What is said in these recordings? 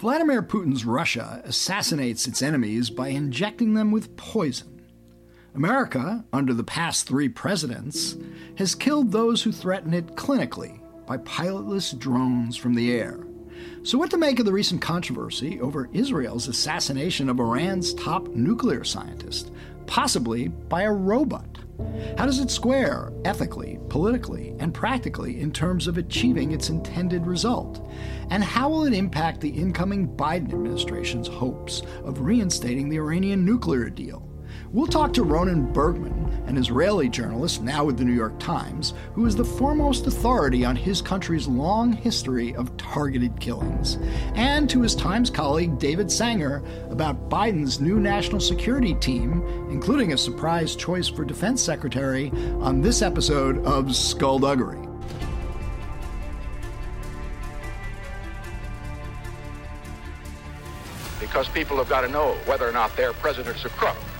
Vladimir Putin's Russia assassinates its enemies by injecting them with poison. America, under the past three presidents, has killed those who threaten it clinically by pilotless drones from the air. So, what to make of the recent controversy over Israel's assassination of Iran's top nuclear scientist, possibly by a robot? How does it square ethically, politically, and practically in terms of achieving its intended result? And how will it impact the incoming Biden administration's hopes of reinstating the Iranian nuclear deal? We'll talk to Ronen Bergman, an Israeli journalist now with the New York Times, who is the foremost authority on his country's long history of targeted killings, and to his Times colleague David Sanger about Biden's new national security team, including a surprise choice for defense secretary, on this episode of Skullduggery. Because people have got to know whether or not their president's a crook.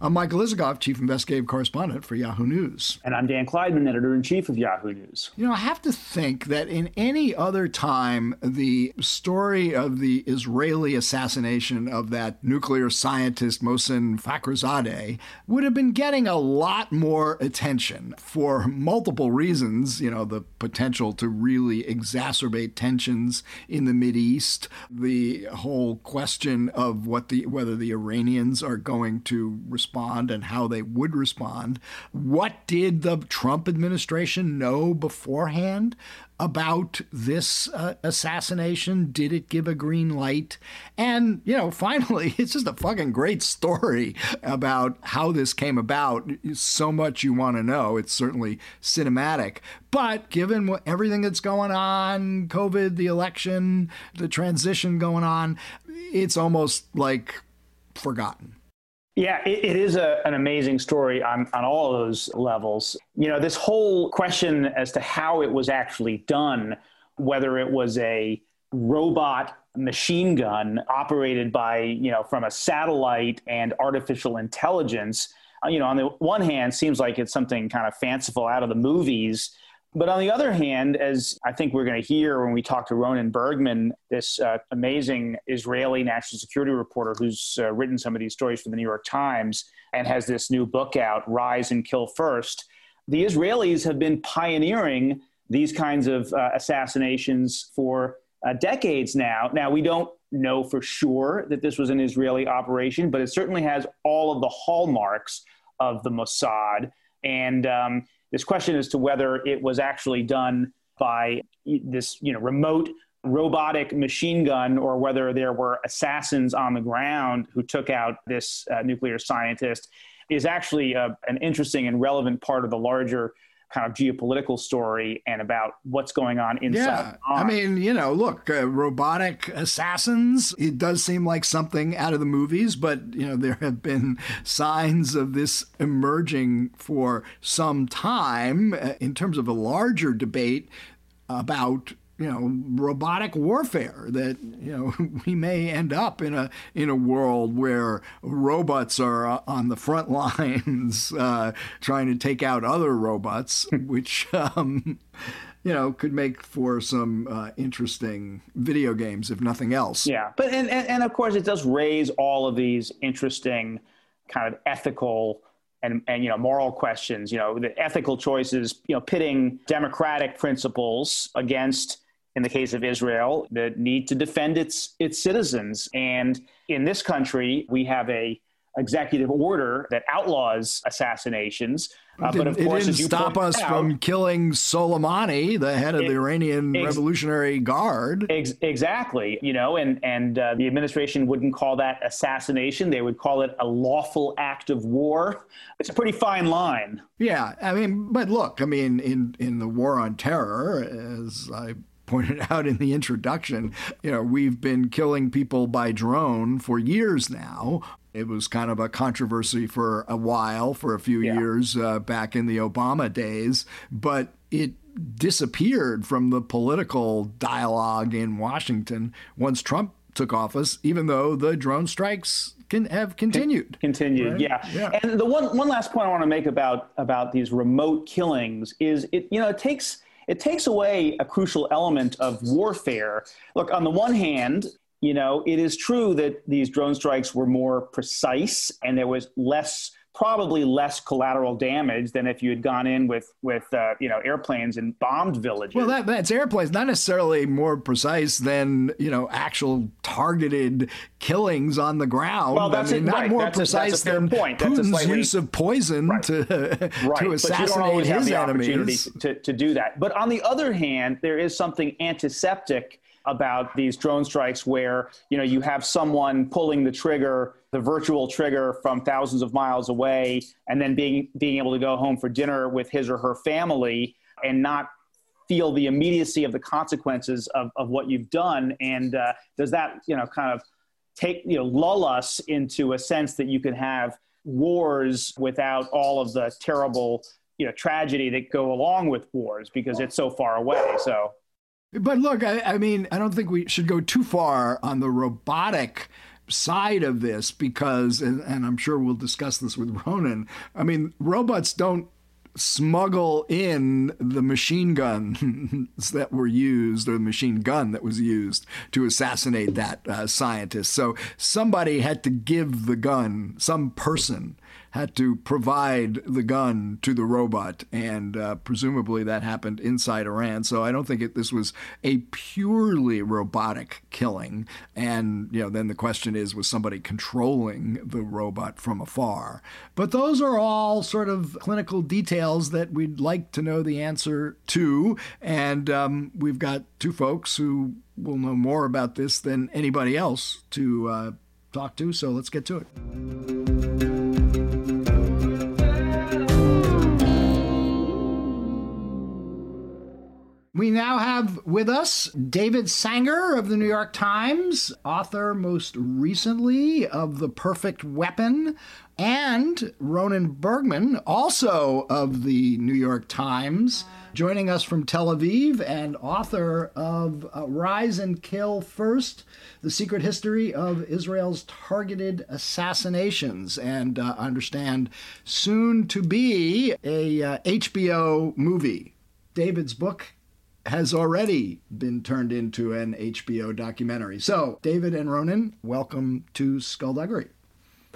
I'm Michael Isikoff, Chief Investigative Correspondent for Yahoo News. And I'm Dan Klaidman, Editor in Chief of Yahoo News. You know, I have to think that in any other time, the story of the Israeli assassination of that nuclear scientist Mohsen Fakhrizadeh would have been getting a lot more attention for multiple reasons. You know, the potential to really exacerbate tensions in the East, the whole question of what the whether the Iranians are going to respond respond and how they would respond. What did the Trump administration know beforehand about this uh, assassination? Did it give a green light? And, you know, finally, it's just a fucking great story about how this came about. So much you want to know. It's certainly cinematic. But given what, everything that's going on, COVID, the election, the transition going on, it's almost like forgotten. Yeah, it, it is a, an amazing story on, on all those levels. You know, this whole question as to how it was actually done, whether it was a robot machine gun operated by, you know, from a satellite and artificial intelligence, you know, on the one hand, seems like it's something kind of fanciful out of the movies but on the other hand, as I think we're going to hear when we talk to Ronen Bergman, this uh, amazing Israeli national security reporter who's uh, written some of these stories for the New York Times and has this new book out, Rise and Kill First, the Israelis have been pioneering these kinds of uh, assassinations for uh, decades now. Now, we don't know for sure that this was an Israeli operation, but it certainly has all of the hallmarks of the Mossad. And um, this question as to whether it was actually done by this you know remote robotic machine gun or whether there were assassins on the ground who took out this uh, nuclear scientist is actually uh, an interesting and relevant part of the larger kind of geopolitical story and about what's going on inside. Yeah, I mean, you know, look, uh, robotic assassins. It does seem like something out of the movies, but you know, there have been signs of this emerging for some time uh, in terms of a larger debate about you know robotic warfare that you know we may end up in a in a world where robots are uh, on the front lines uh, trying to take out other robots which um, you know could make for some uh, interesting video games if nothing else. Yeah. But and, and, and of course it does raise all of these interesting kind of ethical and, and you know moral questions. You know the ethical choices you know pitting democratic principles against in the case of Israel, the need to defend its its citizens. And in this country, we have a executive order that outlaws assassinations. Uh, but of it course, didn't stop us out, from killing Soleimani, the head of it, the Iranian ex- Revolutionary Guard. Ex- exactly, you know, and and uh, the administration wouldn't call that assassination; they would call it a lawful act of war. It's a pretty fine line. Yeah, I mean, but look, I mean, in in the war on terror, as I pointed out in the introduction, you know, we've been killing people by drone for years now. It was kind of a controversy for a while, for a few yeah. years uh, back in the Obama days, but it disappeared from the political dialogue in Washington once Trump took office, even though the drone strikes can have continued. Continued, right? yeah. yeah. And the one one last point I want to make about about these remote killings is it you know it takes it takes away a crucial element of warfare. Look, on the one hand, you know, it is true that these drone strikes were more precise and there was less probably less collateral damage than if you had gone in with with uh, you know airplanes and bombed villages. Well, that, that's airplanes, not necessarily more precise than you know actual targeted killings on the ground. Well, that's I mean, it, not right. more that's precise a, than point. Putin's slightly, use of poison right. to right. to assassinate his enemies. To, to do that, but on the other hand, there is something antiseptic about these drone strikes where you know you have someone pulling the trigger the virtual trigger from thousands of miles away and then being being able to go home for dinner with his or her family and not feel the immediacy of the consequences of, of what you've done. And uh, does that you know kind of take you know lull us into a sense that you can have wars without all of the terrible you know tragedy that go along with wars because it's so far away? So but look, I, I, mean, I don't think we should go too far on the robotic side of this because, and, and I'm sure we'll discuss this with Ronen. I mean, robots don't smuggle in the machine guns that were used, or the machine gun that was used to assassinate that uh, scientist. So somebody had to give the gun, some person had to provide the gun to the robot, and uh, presumably that happened inside Iran. So I don't think it, this was a purely robotic killing. And you know, then the question is, was somebody controlling the robot from afar? But those are all sort of clinical details that we'd like to know the answer to, and um, we've got two folks who will know more about this than anybody else to uh, talk to. So let's get to it. We now have with us David Sanger of the New York Times, author most recently of The Perfect Weapon, and Ronen Bergman, also of the New York Times, joining us from Tel Aviv and author of uh, Rise and Kill First The Secret History of Israel's Targeted Assassinations, and uh, understand soon to be a uh, HBO movie. David's book has already been turned into an HBO documentary. So, David and Ronen, welcome to Skullduggery.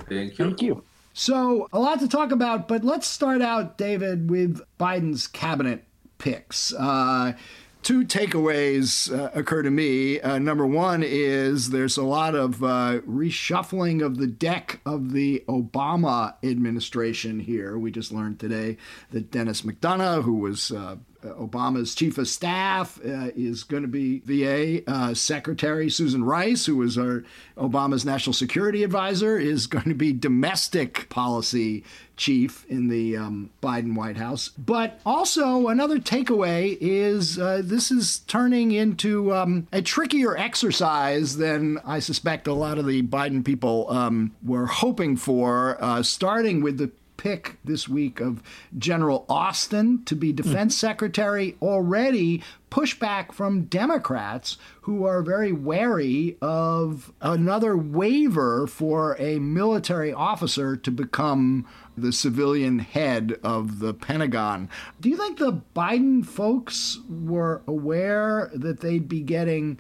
Thank you. Thank you. So, a lot to talk about, but let's start out, David, with Biden's cabinet picks. Uh, two takeaways uh, occur to me. Uh, number one is there's a lot of uh, reshuffling of the deck of the Obama administration here. We just learned today that Denis McDonough, who was uh, Obama's chief of staff uh, is going to be VA uh, Secretary Susan Rice, who was our Obama's national security advisor, is going to be domestic policy chief in the um, Biden White House. But also another takeaway is uh, this is turning into um, a trickier exercise than I suspect a lot of the Biden people um, were hoping for, uh, starting with the pick this week of General Austin to be defense secretary already pushback from Democrats who are very wary of another waiver for a military officer to become the civilian head of the Pentagon. Do you think the Biden folks were aware that they'd be getting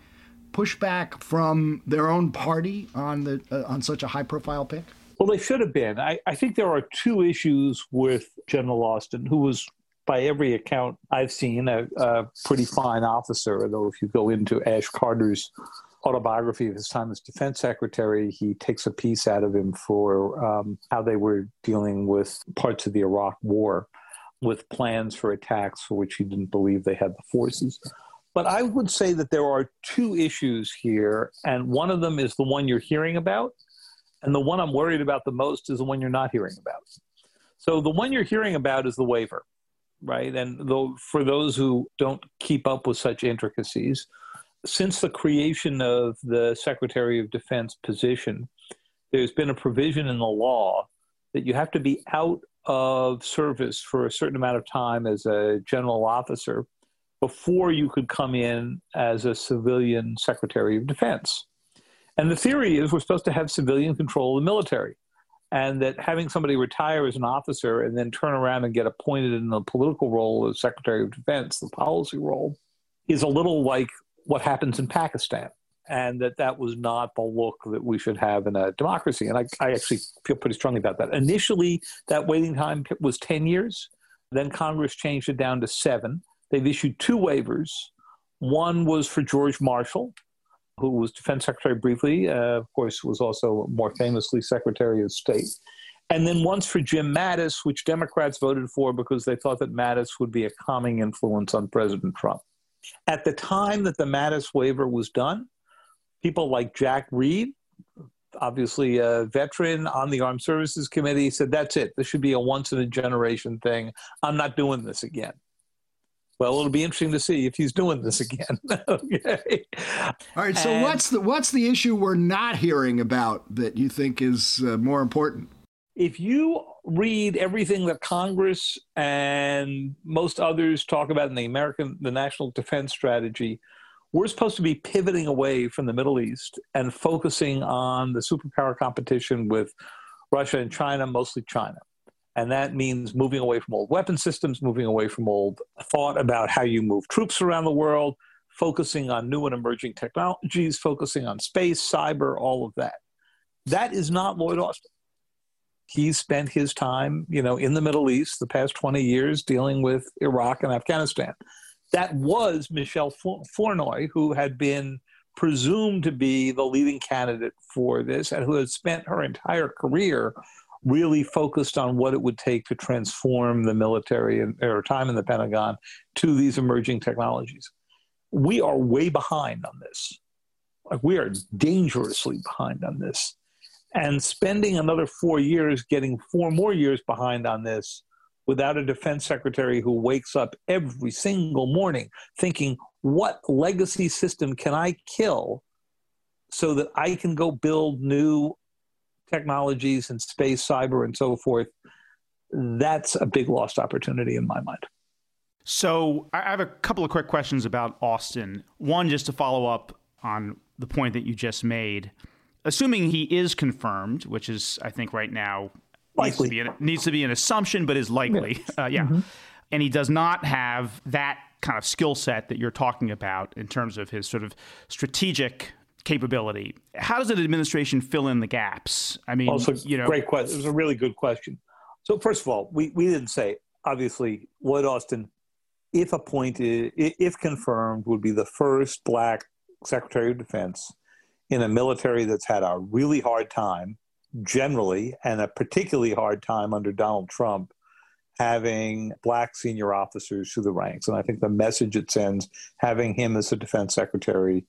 pushback from their own party on the uh, on such a high profile pick? Well, they should have been. I, I think there are two issues with General Austin, who was, by every account I've seen, a, a pretty fine officer. Though, if you go into Ash Carter's autobiography of his time as defense secretary, he takes a piece out of him for um, how they were dealing with parts of the Iraq war with plans for attacks for which he didn't believe they had the forces. But I would say that there are two issues here, and one of them is the one you're hearing about, and the one I'm worried about the most is the one you're not hearing about. So the one you're hearing about is the waiver. right? And though for those who don't keep up with such intricacies, since the creation of the Secretary of Defense position, there's been a provision in the law that you have to be out of service for a certain amount of time as a general officer before you could come in as a civilian Secretary of Defense. And the theory is we're supposed to have civilian control of the military and that having somebody retire as an officer and then turn around and get appointed in the political role as Secretary of Defense, the policy role, is a little like what happens in Pakistan. And that that was not the look that we should have in a democracy. And I, I actually feel pretty strongly about that. Initially, that waiting time was 10 years. Then Congress changed it down to seven. They've issued two waivers. One was for George Marshall, who was defense secretary briefly, uh, of course, was also more famously secretary of state. And then once for Jim Mattis, which Democrats voted for because they thought that Mattis would be a calming influence on President Trump. At the time that the Mattis waiver was done, people like Jack Reed, obviously a veteran on the Armed Services Committee, said, That's it. This should be a once in a generation thing. I'm not doing this again. Well, it'll be interesting to see if he's doing this again. okay. All right. So and, what's the what's the issue we're not hearing about that you think is uh, more important? If you read everything that Congress and most others talk about in the American the National Defense Strategy, we're supposed to be pivoting away from the Middle East and focusing on the superpower competition with Russia and China, mostly China. And that means moving away from old weapon systems, moving away from old thought about how you move troops around the world, focusing on new and emerging technologies, focusing on space, cyber, all of that. That is not Lloyd Austin. He spent his time, you know, in the Middle East the past 20 years dealing with Iraq and Afghanistan. That was Michelle Flournoy, who had been presumed to be the leading candidate for this and who had spent her entire career really focused on what it would take to transform the military and or time in the Pentagon to these emerging technologies. We are way behind on this. Like we are dangerously behind on this. And spending another four years, getting four more years behind on this without a defense secretary who wakes up every single morning thinking, what legacy system can I kill so that I can go build new technologies and space, cyber, and so forth, that's a big lost opportunity in my mind. So I have a couple of quick questions about Austin. One, just to follow up on the point that you just made. Assuming he is confirmed, which is, I think, right now needs to, an, needs to, be an, assumption, but is likely. Yes. Uh, yeah. Mm-hmm. And he does not have that kind of skill set that you're talking about in terms of his sort of strategic capability. How does an administration fill in the gaps? I mean, also, you know, great question. It was a really good question. So, first of all, we, we didn't say, obviously, Lloyd Austin, if appointed, if confirmed, would be the first black Secretary of Defense in a military that's had a really hard time generally and a particularly hard time under Donald Trump having black senior officers through the ranks. And I think the message it sends having him as a defense secretary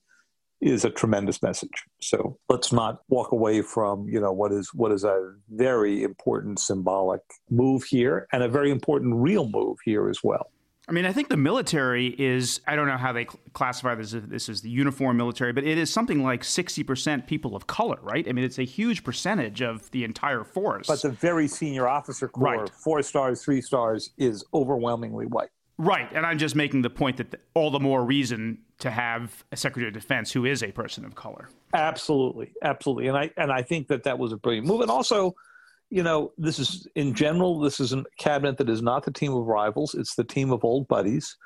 is a tremendous message. So let's not walk away from you know what is what is a very important symbolic move here and a very important real move here as well. I mean, I think the military is, I don't know how they classify this, this is the uniform military, but it is something like 60% people of color, right? I mean, it's a huge percentage of the entire force. But the very senior officer corps, right. four stars, three stars, is overwhelmingly white. Right. And I'm just making the point that all the more reason to have a Secretary of Defense who is a person of color. Absolutely. Absolutely. And I, and I think that that was a brilliant move. And also, you know, this is in general, this is a cabinet that is not the team of rivals, it's the team of old buddies.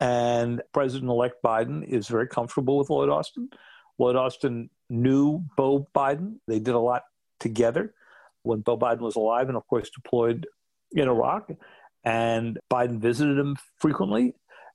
And President elect Biden is very comfortable with Lloyd Austin. Lloyd Austin knew Beau Biden, they did a lot together when Beau Biden was alive and, of course, deployed in Iraq and Biden visited him frequently.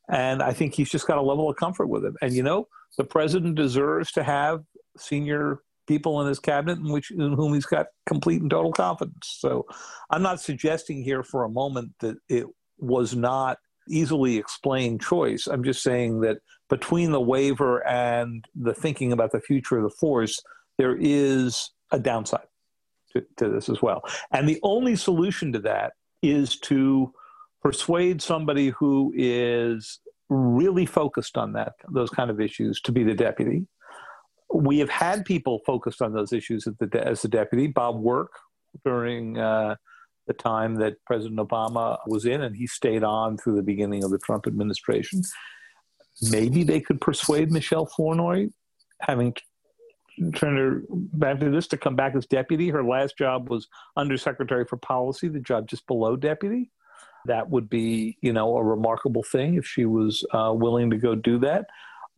And I think he's just got a level of comfort with him. And you know, the president deserves to have senior people in his cabinet in which in whom he's got complete and total confidence. So I'm not suggesting here for a moment that it was not easily explained choice. I'm just saying that between the waiver and the thinking about the future of the force, there is a downside to, to this as well. And the only solution to that is to persuade somebody who is really focused on that those kind of issues to be the deputy. We have had people focused on those issues as the, as the deputy. Bob Work during uh, the time that President Obama was in, and he stayed on through the beginning of the Trump administration. Maybe they could persuade Michelle Flournoy, having turned her back to this, to come back as deputy. Her last job was Undersecretary for Policy, the job just below deputy. That would be, you know, a remarkable thing if she was uh, willing to go do that.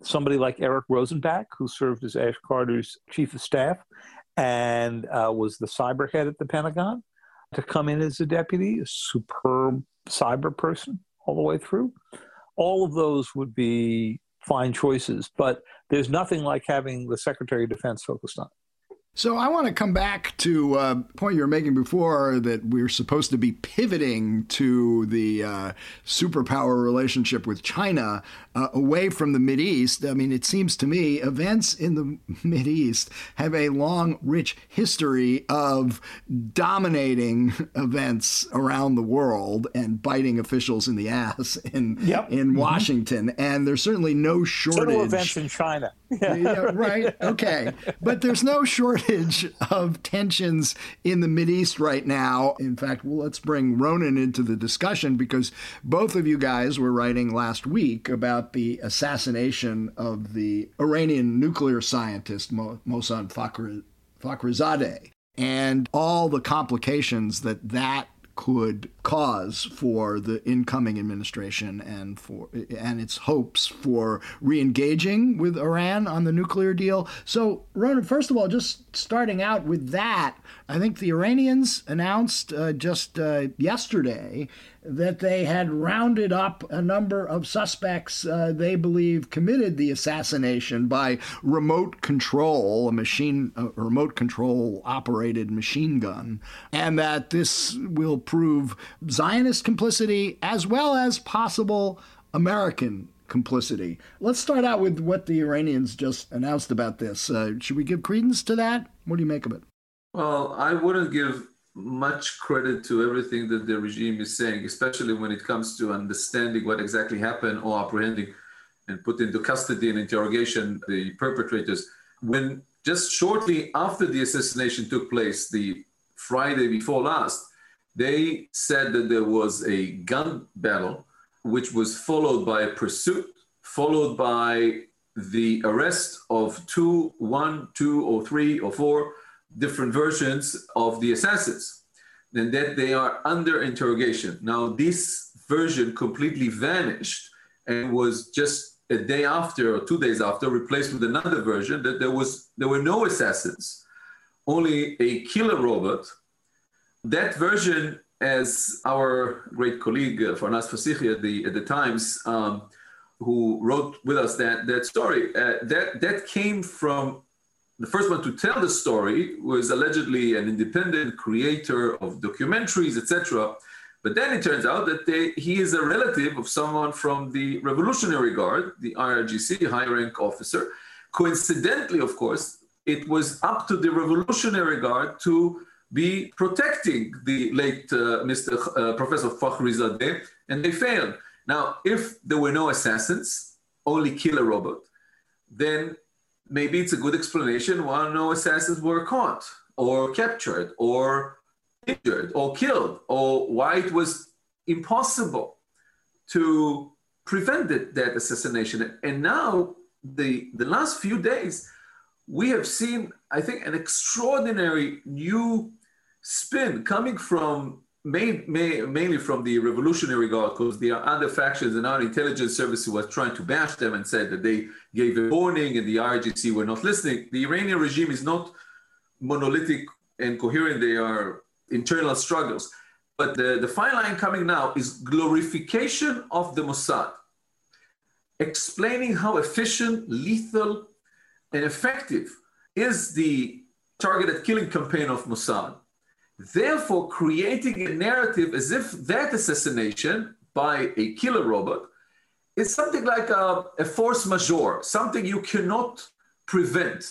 Somebody like Eric Rosenbach, who served as Ash Carter's chief of staff and uh, was the cyber head at the Pentagon, to come in as a deputy, a superb cyber person all the way through. All of those would be fine choices, but there's nothing like having the Secretary of Defense focused on it. So I want to come back to a point you were making before that we're supposed to be pivoting to the uh, superpower relationship with China uh, away from the Mid East. I mean, it seems to me events in the Mid East have a long, rich history of dominating events around the world and biting officials in the ass in yep. in mm-hmm. Washington. And there's certainly no shortage. Certain events in China. yeah, right. Okay, but there's no shortage of tensions in the East right now. In fact, well, let's bring Ronen into the discussion because both of you guys were writing last week about the assassination of the Iranian nuclear scientist Mohsen Fakhrizadeh and all the complications that that could cause for the incoming administration and for and its hopes for re-engaging with Iran on the nuclear deal. So, Ronen, first of all, just starting out with that, I think the Iranians announced uh, just uh, yesterday that they had rounded up a number of suspects uh, they believe committed the assassination by remote control, a machine, a remote control operated machine gun, and that this will prove Zionist complicity as well as possible American complicity. Let's start out with what the Iranians just announced about this. Uh, should we give credence to that? What do you make of it? Well, I wouldn't give much credit to everything that the regime is saying, especially when it comes to understanding what exactly happened or apprehending and put into custody and interrogation the perpetrators. When just shortly after the assassination took place, the Friday before last, they said that there was a gun battle, which was followed by a pursuit, followed by the arrest of two, one, two, or three, or four different versions of the assassins, and that they are under interrogation. Now, this version completely vanished and was just a day after or two days after replaced with another version that there was there were no assassins, only a killer robot. That version, as our great colleague uh, Farnaz at the at the Times, um, who wrote with us that that story, uh, that that came from the first one to tell the story was allegedly an independent creator of documentaries, etc. But then it turns out that they, he is a relative of someone from the Revolutionary Guard, the IRGC, high rank officer. Coincidentally, of course, it was up to the Revolutionary Guard to be protecting the late uh, Mr. Uh, Professor Fakhrizadeh, and they failed. Now, if there were no assassins, only killer robot, then maybe it's a good explanation why no assassins were caught or captured or injured or killed or why it was impossible to prevent it, that assassination. And now, the, the last few days, we have seen, I think, an extraordinary new spin coming from main, main, mainly from the Revolutionary Guard, because there are other factions and our intelligence service was trying to bash them and said that they gave a warning and the IRGC were not listening. The Iranian regime is not monolithic and coherent. They are internal struggles. But the, the fine line coming now is glorification of the Mossad, explaining how efficient, lethal, and effective is the targeted killing campaign of Mossad therefore creating a narrative as if that assassination by a killer robot is something like a, a force majeure, something you cannot prevent.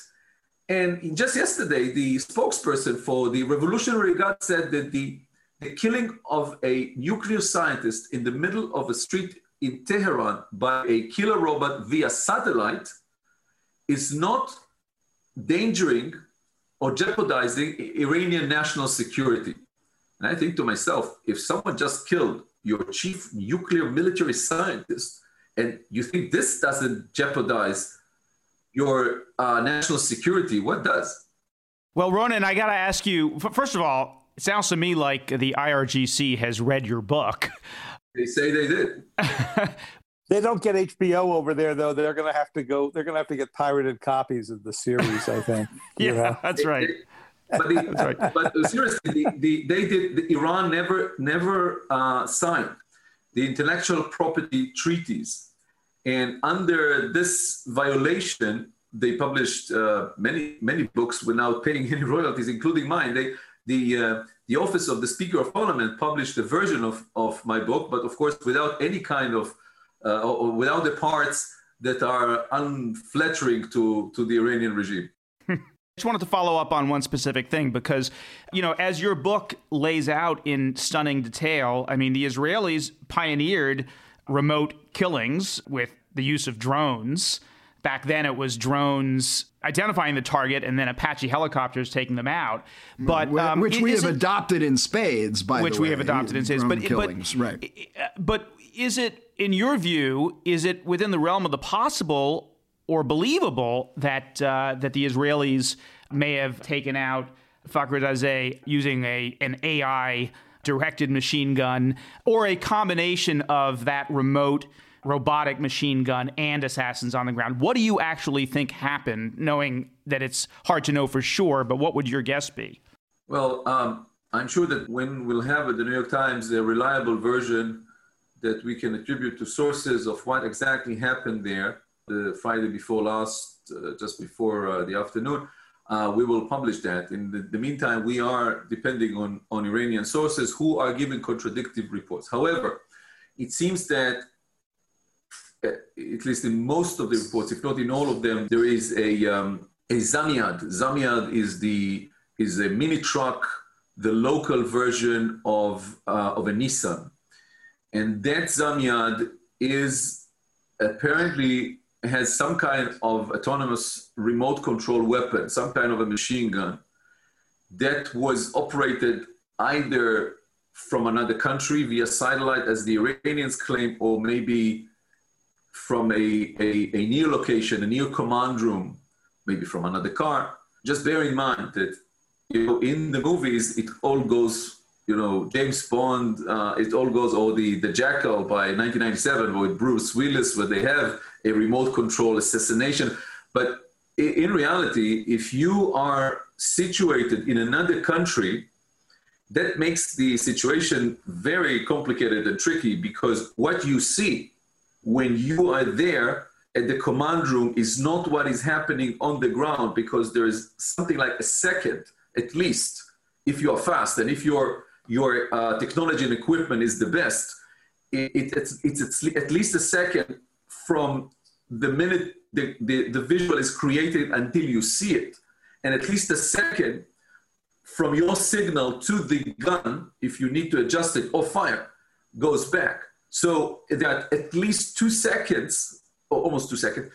And just yesterday, the spokesperson for the Revolutionary Guard said that the the killing of a nuclear scientist in the middle of a street in Tehran by a killer robot via satellite is not endangering or jeopardizing Iranian national security. And I think to myself, if someone just killed your chief nuclear military scientist, and you think this doesn't jeopardize your uh, national security, what does? Well, Ronen, I got to ask you first of all, it sounds to me like the IRGC has read your book. They say they did. they don't get HBO over there, though. They're going to have to go. They're going to have to get pirated copies of the series. I think. yeah, know? that's right. but, the, that's right. but seriously, the, the, they did. The Iran never never uh, signed the intellectual property treaties, and under this violation, they published uh, many many books without paying any royalties, including mine. They the uh, the office of the Speaker of Parliament published a version of, of my book, but of course without any kind of, or without the parts that are unflattering to, to the Iranian regime. I just wanted to follow up on one specific thing because, you know, as your book lays out in stunning detail, I mean, the Israelis pioneered remote killings with the use of drones. Back then, it was drones identifying the target and then Apache helicopters taking them out. But um, which we have adopted in spades, by which we have adopted in spades. But, killings, but, right. but is it, in your view, is it within the realm of the possible or believable that uh, that the Israelis may have taken out Fakhrizadeh using a an AI directed machine gun or a combination of that remote robotic machine gun and assassins on the ground. What do you actually think happened, knowing that it's hard to know for sure, but what would your guess be? Well, um, I'm sure that when we'll have at the New York Times a reliable version that we can attribute to sources of what exactly happened there the Friday before last, uh, just before uh, the afternoon, uh, we will publish that. In the, the, meantime, we are depending on, on Iranian sources who are giving contradictory reports. However, it seems that at least in most of the reports, if not in all of them, there is a, um, a Zamyad. Zamyad is, the, is a mini truck, the local version of, uh, of a Nissan. And that Zamyad is apparently has some kind of autonomous remote control weapon, some kind of a machine gun that was operated either from another country via satellite, as the Iranians claim, or maybe from a, a, a near location, a near command room, maybe from another car, just bear in mind that you know in the movies it all goes you know James Bond uh, it all goes or the the Jackal by 1997 with Bruce Willis where they have a remote control assassination. But in reality if you are situated in another country that makes the situation very complicated and tricky because what you see when you are there at the command room is not what is happening on the ground because there is something like a second at least if you are fast. And if your your uh, technology and equipment is the best it, it, it's, it's at least a second from the minute the, the, the visual is created until you see it. And at least a second from your signal to the gun if you need to adjust it or fire goes back. So that at least two seconds, or almost two seconds,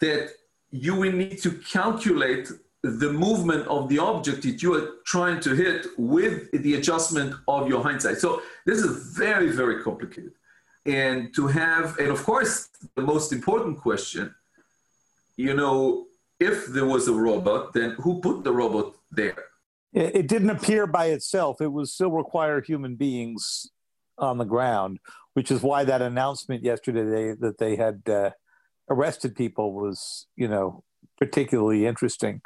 that you will need to calculate the movement of the object that you are trying to hit with the adjustment of your hindsight. So this is very, very complicated. And to have, and of course, the most important question, you know, if there was a robot, then who put the robot there? It didn't appear by itself. It would still require human beings on the ground which is why that announcement yesterday that they had uh, arrested people was, you know, particularly interesting.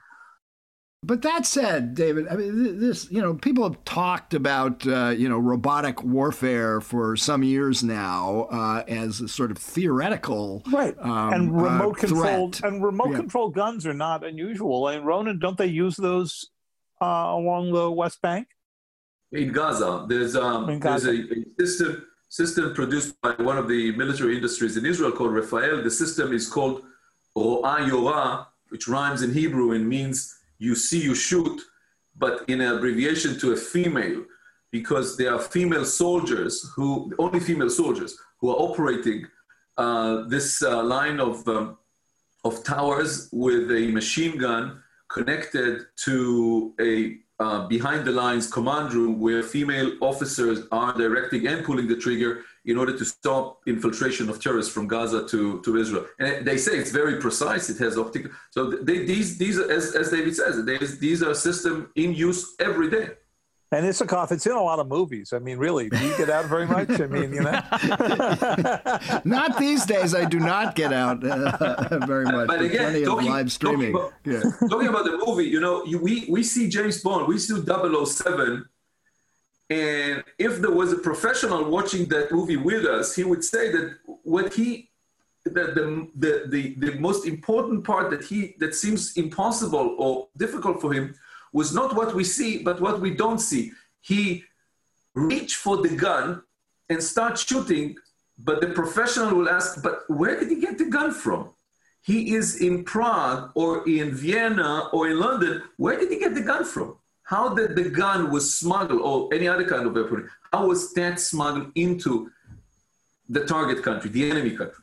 But that said, David, I mean, this you know, people have talked about uh, you know robotic warfare for some years now uh, as a sort of theoretical, right? Um, and uh, remote control threat. and remote Yeah. control guns are not unusual. And Ronen, don't they use those uh, along the West Bank? in Gaza. There's um, In there's a, a system system produced by one of the military industries in Israel called Rafael. The system is called Ro'a Yora, which rhymes in Hebrew and means you see, you shoot, but in an abbreviation to a female. because there are female soldiers who, only female soldiers, who are operating uh, this uh, line of, um, of towers with a machine gun connected to a uh, behind the lines command room where female officers are directing and pulling the trigger in order to stop infiltration of terrorists from Gaza to, to Israel. And they say it's very precise. It has optical. So they, these, these, as, as David says, these are systems in use every day. And Isikoff, it's in a lot of movies. I mean, really, do you get out very much? I mean, you know. not these days. I do not get out uh, very much. But again, plenty talking, of live streaming. Talking about, yeah. talking about the movie, you know, you, we, we see James Bond, we see 007, and if there was a professional watching that movie with us, he would say that what he the, the, the, the, the most important part that he that seems impossible or difficult for him was not what we see, but what we don't see. He reach for the gun and start shooting, but the professional will ask, but where did he get the gun from? He is in Prague or in Vienna or in London. Where did he get the gun from? How did the gun was smuggled or any other kind of weapon? How was that smuggled into the target country, the enemy country?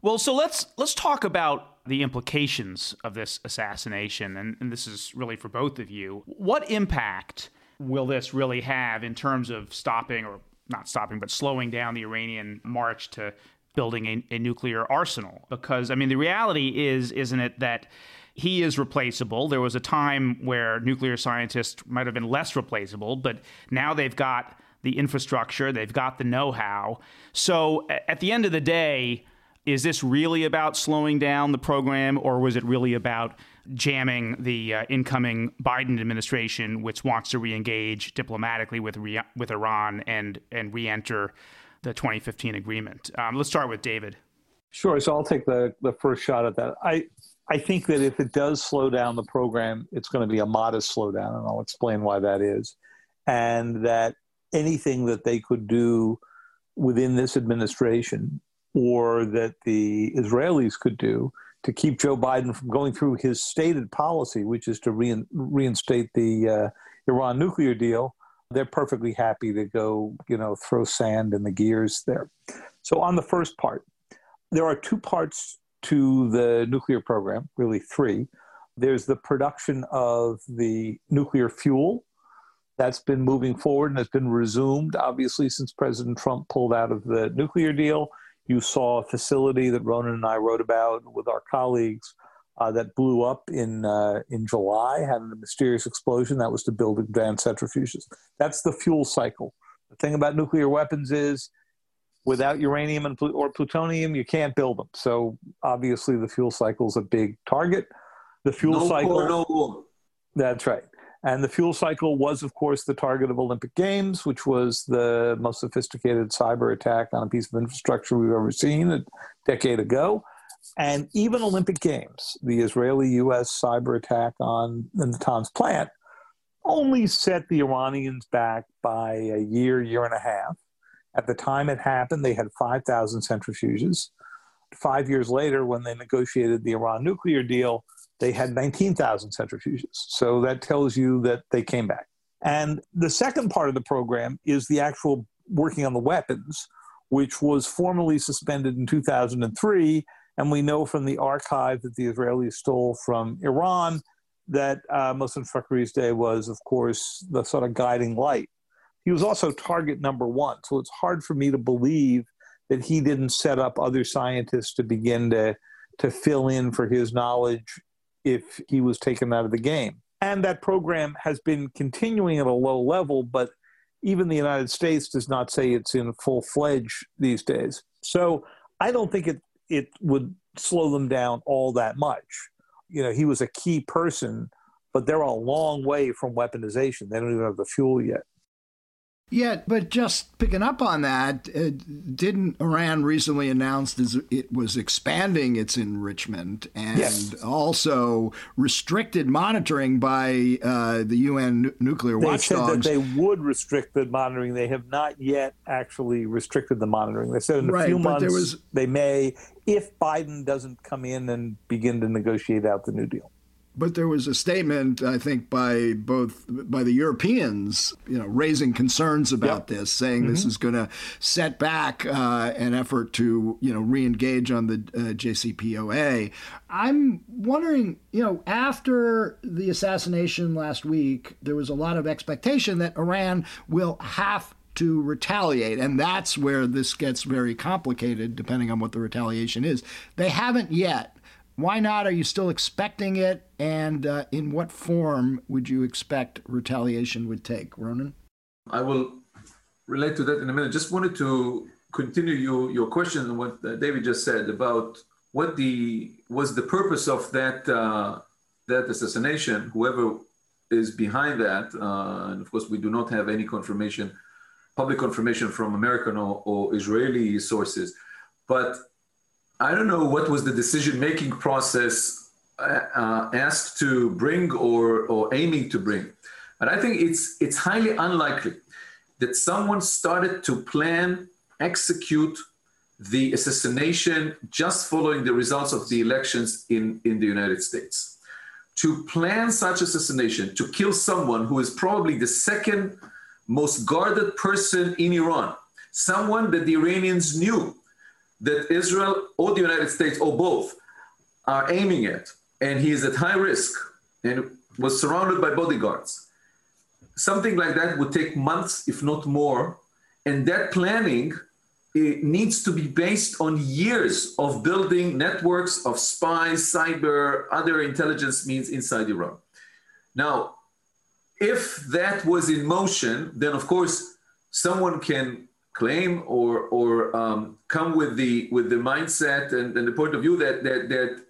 Well, so let's let's talk about the implications of this assassination, and, and this is really for both of you. What impact will this really have in terms of stopping, or not stopping, but slowing down the Iranian march to building a, a nuclear arsenal? Because, I mean, the reality is, isn't it, that he is replaceable. There was a time where nuclear scientists might have been less replaceable, but now they've got the infrastructure, they've got the know how. So at the end of the day, is this really about slowing down the program, or was it really about jamming the uh, incoming Biden administration, which wants to re-engage diplomatically with re- with Iran and and re-enter the 2015 agreement? Um, let's start with David. Sure. So I'll take the the first shot at that. I I think that if it does slow down the program, it's going to be a modest slowdown, and I'll explain why that is, and that anything that they could do within this administration or that the Israelis could do to keep Joe Biden from going through his stated policy, which is to rein, reinstate the uh, Iran nuclear deal, they're perfectly happy to go, you know, throw sand in the gears there. So on the first part, there are two parts to the nuclear program, really three. There's the production of the nuclear fuel. That's been moving forward and has been resumed, obviously, since President Trump pulled out of the nuclear deal. You saw a facility that Ronen and I wrote about with our colleagues uh, that blew up in uh, in July, had a mysterious explosion that was to build advanced centrifuges. That's the fuel cycle. The thing about nuclear weapons is, without uranium and or plutonium, you can't build them. So obviously, the fuel cycle is a big target. The fuel no cycle. No more. That's right. And the fuel cycle was, of course, the target of Olympic Games, which was the most sophisticated cyber attack on a piece of infrastructure we've ever seen a decade ago. And even Olympic Games, the Israeli US cyber attack on the Natanz plant, only set the Iranians back by a year, year and a half. At the time it happened, they had 5,000 centrifuges. Five years later, when they negotiated the Iran nuclear deal, they had 19,000 centrifuges. So that tells you that they came back. And the second part of the program is the actual working on the weapons, which was formally suspended in 2003. And we know from the archive that the Israelis stole from Iran that uh, Mohsen Fakhrizadeh was, of course, the sort of guiding light. He was also target number one. So it's hard for me to believe that he didn't set up other scientists to begin to, to fill in for his knowledge if he was taken out of the game. And that program has been continuing at a low level, but even the United States does not say it's in full fledged these days. So I don't think it, it would slow them down all that much. You know, he was a key person, but they're a long way from weaponization. They don't even have the fuel yet. Yeah, but just picking up on that, uh, didn't Iran recently announced it was expanding its enrichment and yes. also restricted monitoring by uh, the UN nuclear they watchdogs? Said that they would restrict the monitoring. They have not yet actually restricted the monitoring. They said in a right, few months was... they may, if Biden doesn't come in and begin to negotiate out the New Deal. But there was a statement, I think, by both by the Europeans, you know, raising concerns about yep. this, saying mm-hmm. this is going to set back uh, an effort to, you know, re-engage on the uh, JCPOA. I'm wondering, you know, after the assassination last week, there was a lot of expectation that Iran will have to retaliate. And that's where this gets very complicated, depending on what the retaliation is. They haven't yet. Why not? Are you still expecting it? And uh, in what form would you expect retaliation would take? Ronen? I will relate to that in a minute. Just wanted to continue your, your question on what uh, David just said about what the was the purpose of that uh, that assassination. Whoever is behind that, uh, and of course we do not have any confirmation public confirmation from American or, or Israeli sources. But I don't know what was the decision making process uh, uh, asked to bring or, or aiming to bring. But I think it's, it's highly unlikely that someone started to plan, execute the assassination just following the results of the elections in, in the United States. To plan such assassination, to kill someone who is probably the second most guarded person in Iran, someone that the Iranians knew that Israel or the United States or both are aiming at, and he is at high risk and was surrounded by bodyguards. Something like that would take months, if not more, and that planning it needs to be based on years of building networks of spies, cyber, other intelligence means inside Iran. Now, if that was in motion, then of course someone can claim or or um, come with the with the mindset and, and the point of view that, that that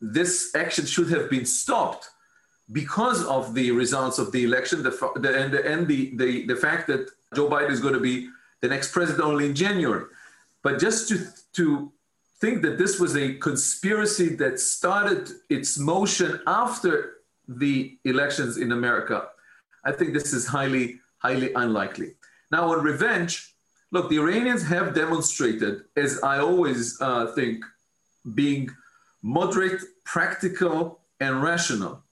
this action should have been stopped because of the results of the election the, the, and, the, and the, the, the fact that Joe Biden is going to be the next president only in January. But just to, to think that this was a conspiracy that started its motion after the elections in America I think this is highly, highly unlikely. Now, on revenge, look, the Iranians have demonstrated, as I always uh, think, being moderate, practical, and rational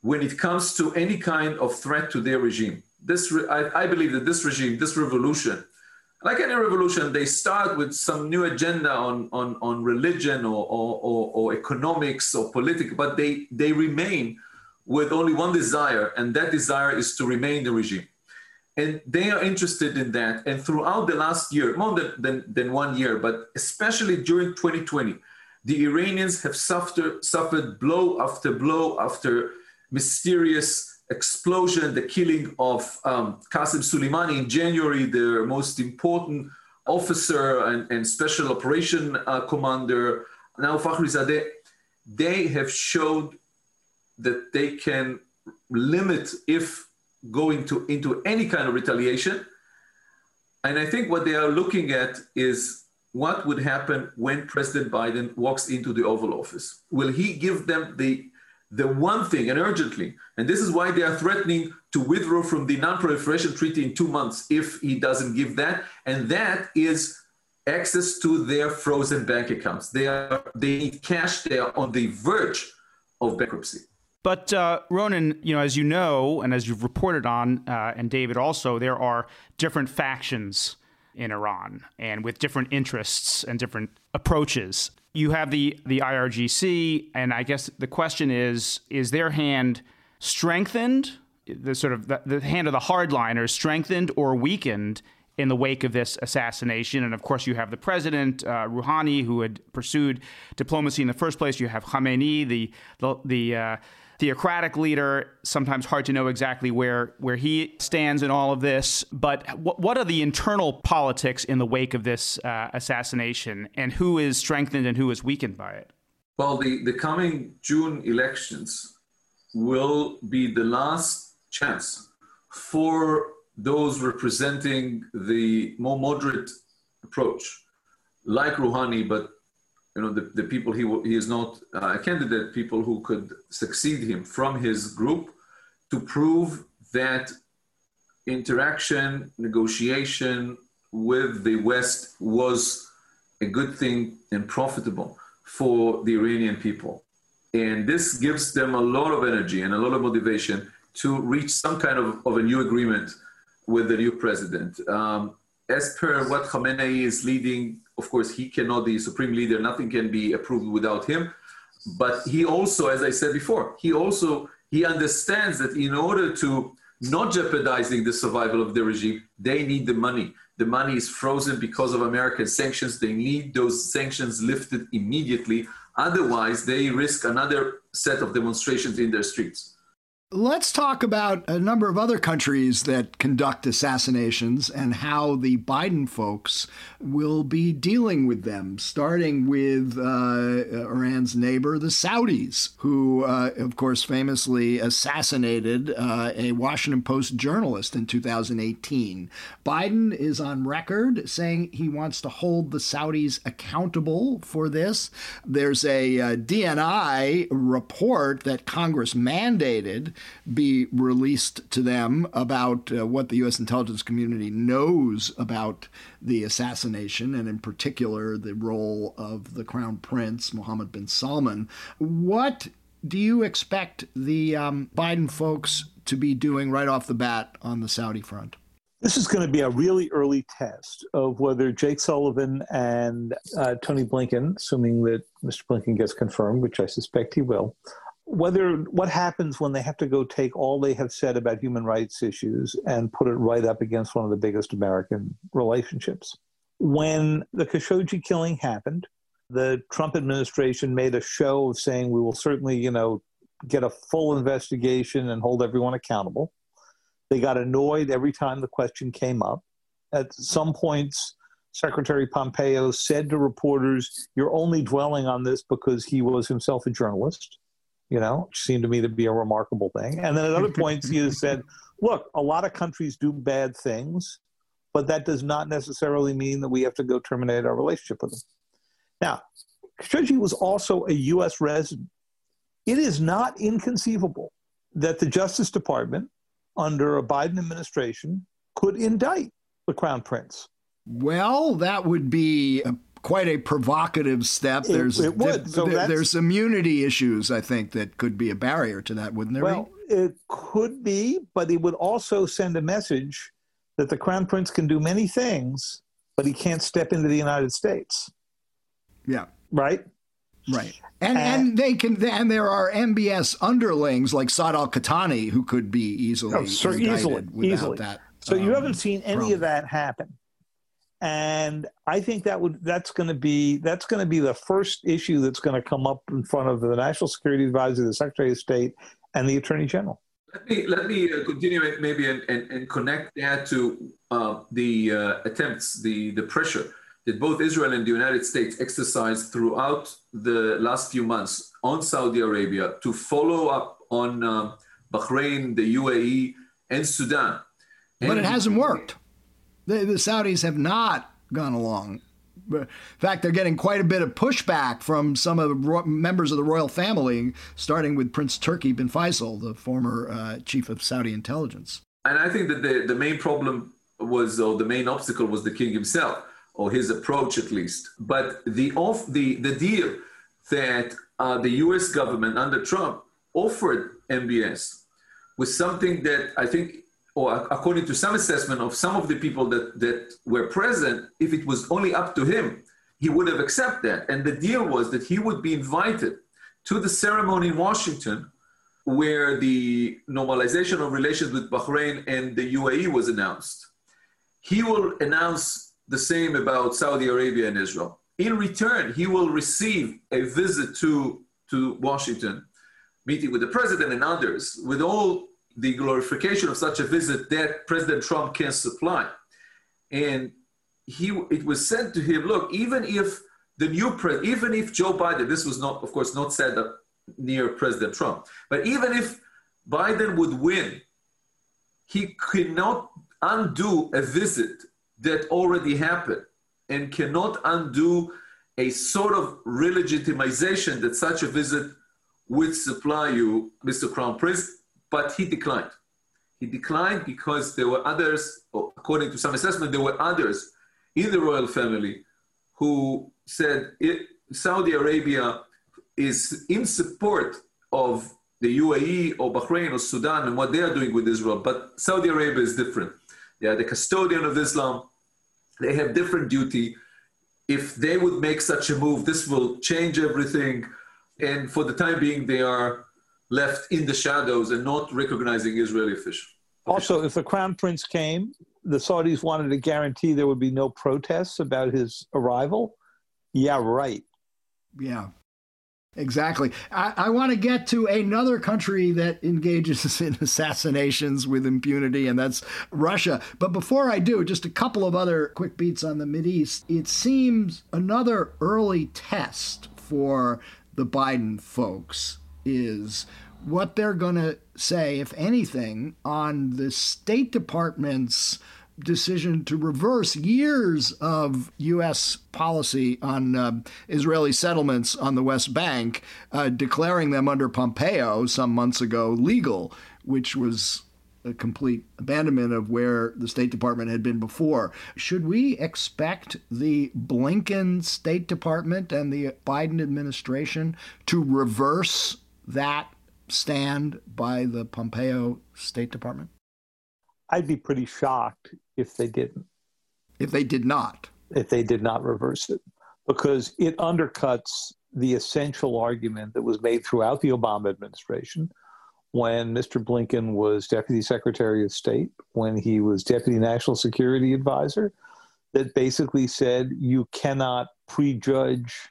when it comes to any kind of threat to their regime. This, re- I, I believe that this regime, this revolution, like any revolution, they start with some new agenda on, on, on religion or, or, or, or economics or politics, but they, they remain with only one desire, and that desire is to remain the regime. And they are interested in that. And throughout the last year, more than, than, than one year, but especially during 2020, the Iranians have suffered, suffered blow after blow after mysterious explosion, the killing of um, Qasem Soleimani in January, their most important officer and, and special operation uh, commander, now Fakhrizadeh, they have showed that they can limit if going to into any kind of retaliation. And I think what they are looking at is what would happen when President Biden walks into the Oval Office. Will he give them the the one thing and urgently, and this is why they are threatening to withdraw from the non-proliferation treaty in two months if he doesn't give that, and that is access to their frozen bank accounts. They are they need cash. They are on the verge of bankruptcy. But uh, Ronen, you know, as you know, and as you've reported on, uh, and David also, there are different factions in Iran, and with different interests and different approaches. You have the the IRGC, and I guess the question is: Is their hand strengthened? The sort of the, the hand of the hardliners strengthened or weakened in the wake of this assassination. And of course, you have the president, uh, Rouhani, who had pursued diplomacy in the first place. You have Khamenei, the the, the uh, theocratic leader. Sometimes hard to know exactly where where he stands in all of this. But what, what are the internal politics in the wake of this uh, assassination, and who is strengthened and who is weakened by it? Well, the, the coming June elections will be the last chance for those representing the more moderate approach, like Rouhani, but you know, the, the people he, he is not uh, a candidate, people who could succeed him from his group to prove that interaction, negotiation with the West was a good thing and profitable for the Iranian people. And this gives them a lot of energy and a lot of motivation to reach some kind of, of a new agreement with the new president. Um, as per what Khamenei is leading, of course, he cannot be supreme leader. Nothing can be approved without him. But he also, as I said before, he also he understands that in order to not jeopardizing the survival of the regime, they need the money. The money is frozen because of American sanctions. They need those sanctions lifted immediately. Otherwise, they risk another set of demonstrations in their streets. Let's talk about a number of other countries that conduct assassinations and how the Biden folks will be dealing with them, starting with uh, Iran's neighbor, the Saudis, who, uh, of course, famously assassinated uh, a Washington Post journalist in 2018. Biden is on record saying he wants to hold the Saudis accountable for this. There's a uh, DNI report that Congress mandated be released to them about uh, what the U.S. intelligence community knows about the assassination, and in particular, the role of the Crown Prince, Mohammed bin Salman. What do you expect the um, Biden folks to be doing right off the bat on the Saudi front? This is going to be a really early test of whether Jake Sullivan and uh, Tony Blinken, assuming that Mr. Blinken gets confirmed, which I suspect he will, whether what happens when they have to go take all they have said about human rights issues and put it right up against one of the biggest American relationships. When the Khashoggi killing happened, the Trump administration made a show of saying we will certainly, you know, get a full investigation and hold everyone accountable. They got annoyed every time the question came up. At some points, Secretary Pompeo said to reporters, You're only dwelling on this because he was himself a journalist you know, which seemed to me to be a remarkable thing. And then at other points, he has said, look, a lot of countries do bad things, but that does not necessarily mean that we have to go terminate our relationship with them. Now, Khashoggi was also a U.S. resident. It is not inconceivable that the Justice Department, under a Biden administration, could indict the Crown Prince. Well, that would be a quite a provocative step. It, there's it would. So there's immunity issues, I think, that could be a barrier to that, wouldn't there? Well, be? it could be, but it would also send a message that the crown prince can do many things, but he can't step into the United States. Yeah. Right. Right. And, and, and they can and there are MBS underlings like Saud Al Qahtani who could be easily oh, sir, easily, easily. That, so um, you haven't seen any problem. of that happen and I think that would that's going to be that's going to be the first issue that's going to come up in front of the National Security Advisor, the Secretary of State, and the Attorney General. Let me let me uh, continue maybe and, and, and, connect that to uh, the uh, attempts, the the pressure that both Israel and the United States exercised throughout the last few months on Saudi Arabia to follow up on uh, Bahrain, the UAE, and Sudan. But and it hasn't worked. The, the Saudis have not gone along. In fact, they're getting quite a bit of pushback from some of the ro- members of the royal family, starting with Prince Turki bin Faisal, the former uh, chief of Saudi intelligence. And I think that the, the main problem was, or the main obstacle was the king himself, or his approach at least. But the off the, the deal that uh, the U.S. government under Trump offered MBS was something that I think or according to some assessment of some of the people that, that were present, if it was only up to him, he would have accepted that. And the deal was that he would be invited to the ceremony in Washington where the normalization of relations with Bahrain and the UAE was announced. He will announce the same about Saudi Arabia and Israel. In return, he will receive a visit to, to Washington, meeting with the president and others, with all the glorification of such a visit that President Trump can supply. And he, it was said to him, look, even if the new president, even if Joe Biden, this was not, of course, not said near President Trump, but even if Biden would win, he cannot undo a visit that already happened and cannot undo a sort of re-legitimization that such a visit would supply you, Mr. Crown Prince, but he declined. He declined because there were others, according to some assessment, there were others in the royal family who said Saudi Arabia is in support of the UAE or Bahrain or Sudan and what they are doing with Israel. But Saudi Arabia is different. They are the custodian of Islam. They have different duty. If they would make such a move, this will change everything. And for the time being, they are left in the shadows and not recognizing Israeli officials. Also, if the crown prince came, the Saudis wanted to guarantee there would be no protests about his arrival. Yeah, right. Yeah. Exactly. I, I want to get to another country that engages in assassinations with impunity, and that's Russia. But before I do, just a couple of other quick beats on the East. It seems another early test for the Biden folks is what they're going to say, if anything, on the State Department's decision to reverse years of U.S. policy on uh, Israeli settlements on the West Bank, uh, declaring them under Pompeo some months ago legal, which was a complete abandonment of where the State Department had been before. Should we expect the Blinken State Department and the Biden administration to reverse that stand by the Pompeo State Department? I'd be pretty shocked if they didn't. If they did not. If they did not reverse it, because it undercuts the essential argument that was made throughout the Obama administration when Mr. Blinken was Deputy Secretary of State, when he was Deputy National Security Advisor, that basically said you cannot prejudge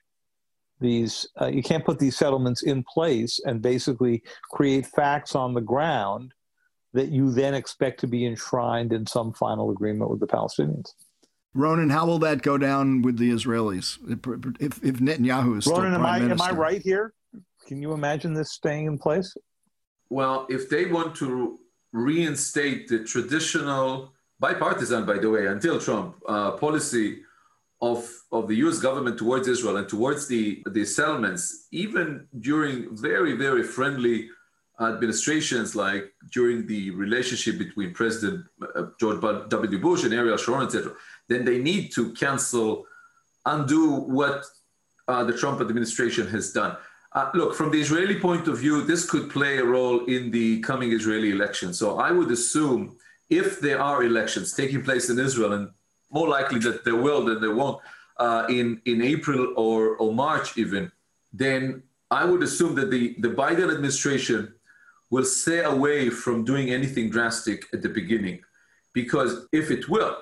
these, uh, you can't put these settlements in place and basically create facts on the ground that you then expect to be enshrined in some final agreement with the Palestinians. Ronen, how will that go down with the Israelis if, if Netanyahu is Ronen, am I, am I right here? Can you imagine this staying in place? Well, if they want to reinstate the traditional, bipartisan, by the way, until Trump uh, policy of, of the US government towards Israel and towards the, the settlements, even during very, very friendly administrations, like during the relationship between President uh, George W. Bush and Ariel Sharon, etc., then they need to cancel, undo what uh, the Trump administration has done. Uh, look, from the Israeli point of view, this could play a role in the coming Israeli election. So I would assume if there are elections taking place in Israel, and more likely that they will than there won't, uh, in, in April or, or March even, then I would assume that the, the Biden administration will stay away from doing anything drastic at the beginning. Because if it will,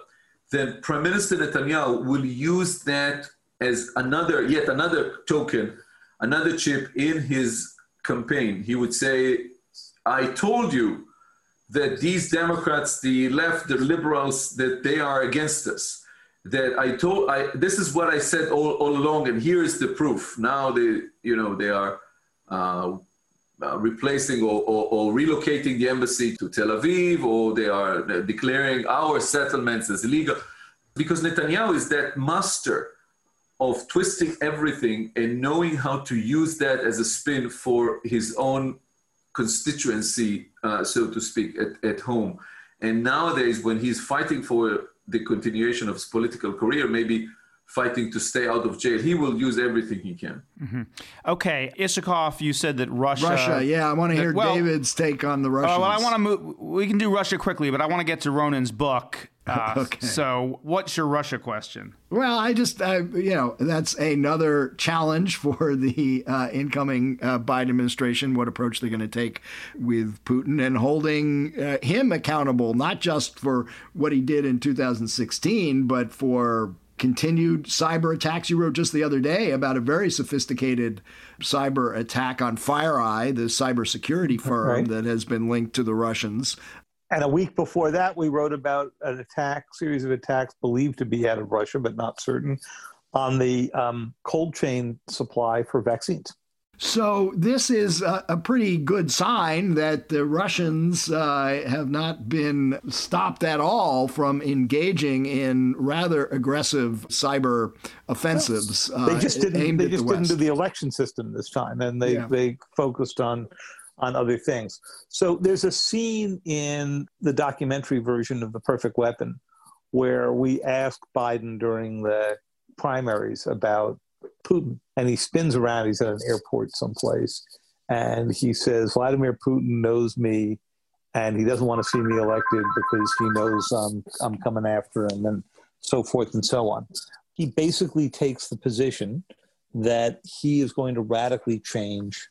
then Prime Minister Netanyahu will use that as another, yet another token, another chip in his campaign. He would say, I told you that these Democrats, the left, the liberals, that they are against us. That I told, I, this is what I said all, all along, and here is the proof. Now they, you know, they are uh, uh, replacing or, or, or, relocating the embassy to Tel Aviv, or they are declaring our settlements as illegal. Because Netanyahu is that master of twisting everything and knowing how to use that as a spin for his own constituency, uh, so to speak, at, at home. And nowadays, when he's fighting for the continuation of his political career, maybe fighting to stay out of jail. He will use everything he can. Mm-hmm. Okay, Isikoff, you said that Russia. Russia, yeah. I want to hear well, David's take on the Russians. Uh, well, I want to move. We can do Russia quickly, but I want to get to Ronen's book. Uh, okay. So, what's your Russia question? Well, I just, uh, you know, that's another challenge for the uh, incoming uh, Biden administration. What approach they're going to take with Putin and holding uh, him accountable, not just for what he did in 2016, but for continued cyber attacks. You wrote just the other day about a very sophisticated cyber attack on FireEye, the cybersecurity firm right. that has been linked to the Russians. And a week before that, we wrote about an attack, series of attacks believed to be out of Russia, but not certain, on the um, cold chain supply for vaccines. So this is a, a, pretty good sign that the Russians uh, have not been stopped at all from engaging in rather aggressive cyber offensives. Uh, they just didn't. They just the didn't do the election system this time, and they yeah. they focused on on other things. So there's a scene in the documentary version of The Perfect Weapon where we ask Biden during the primaries about Putin. And he spins around. He's at an airport someplace. And he says, Vladimir Putin knows me and he doesn't want to see me elected because he knows um, I'm coming after him and so forth and so on. He basically takes the position that he is going to radically change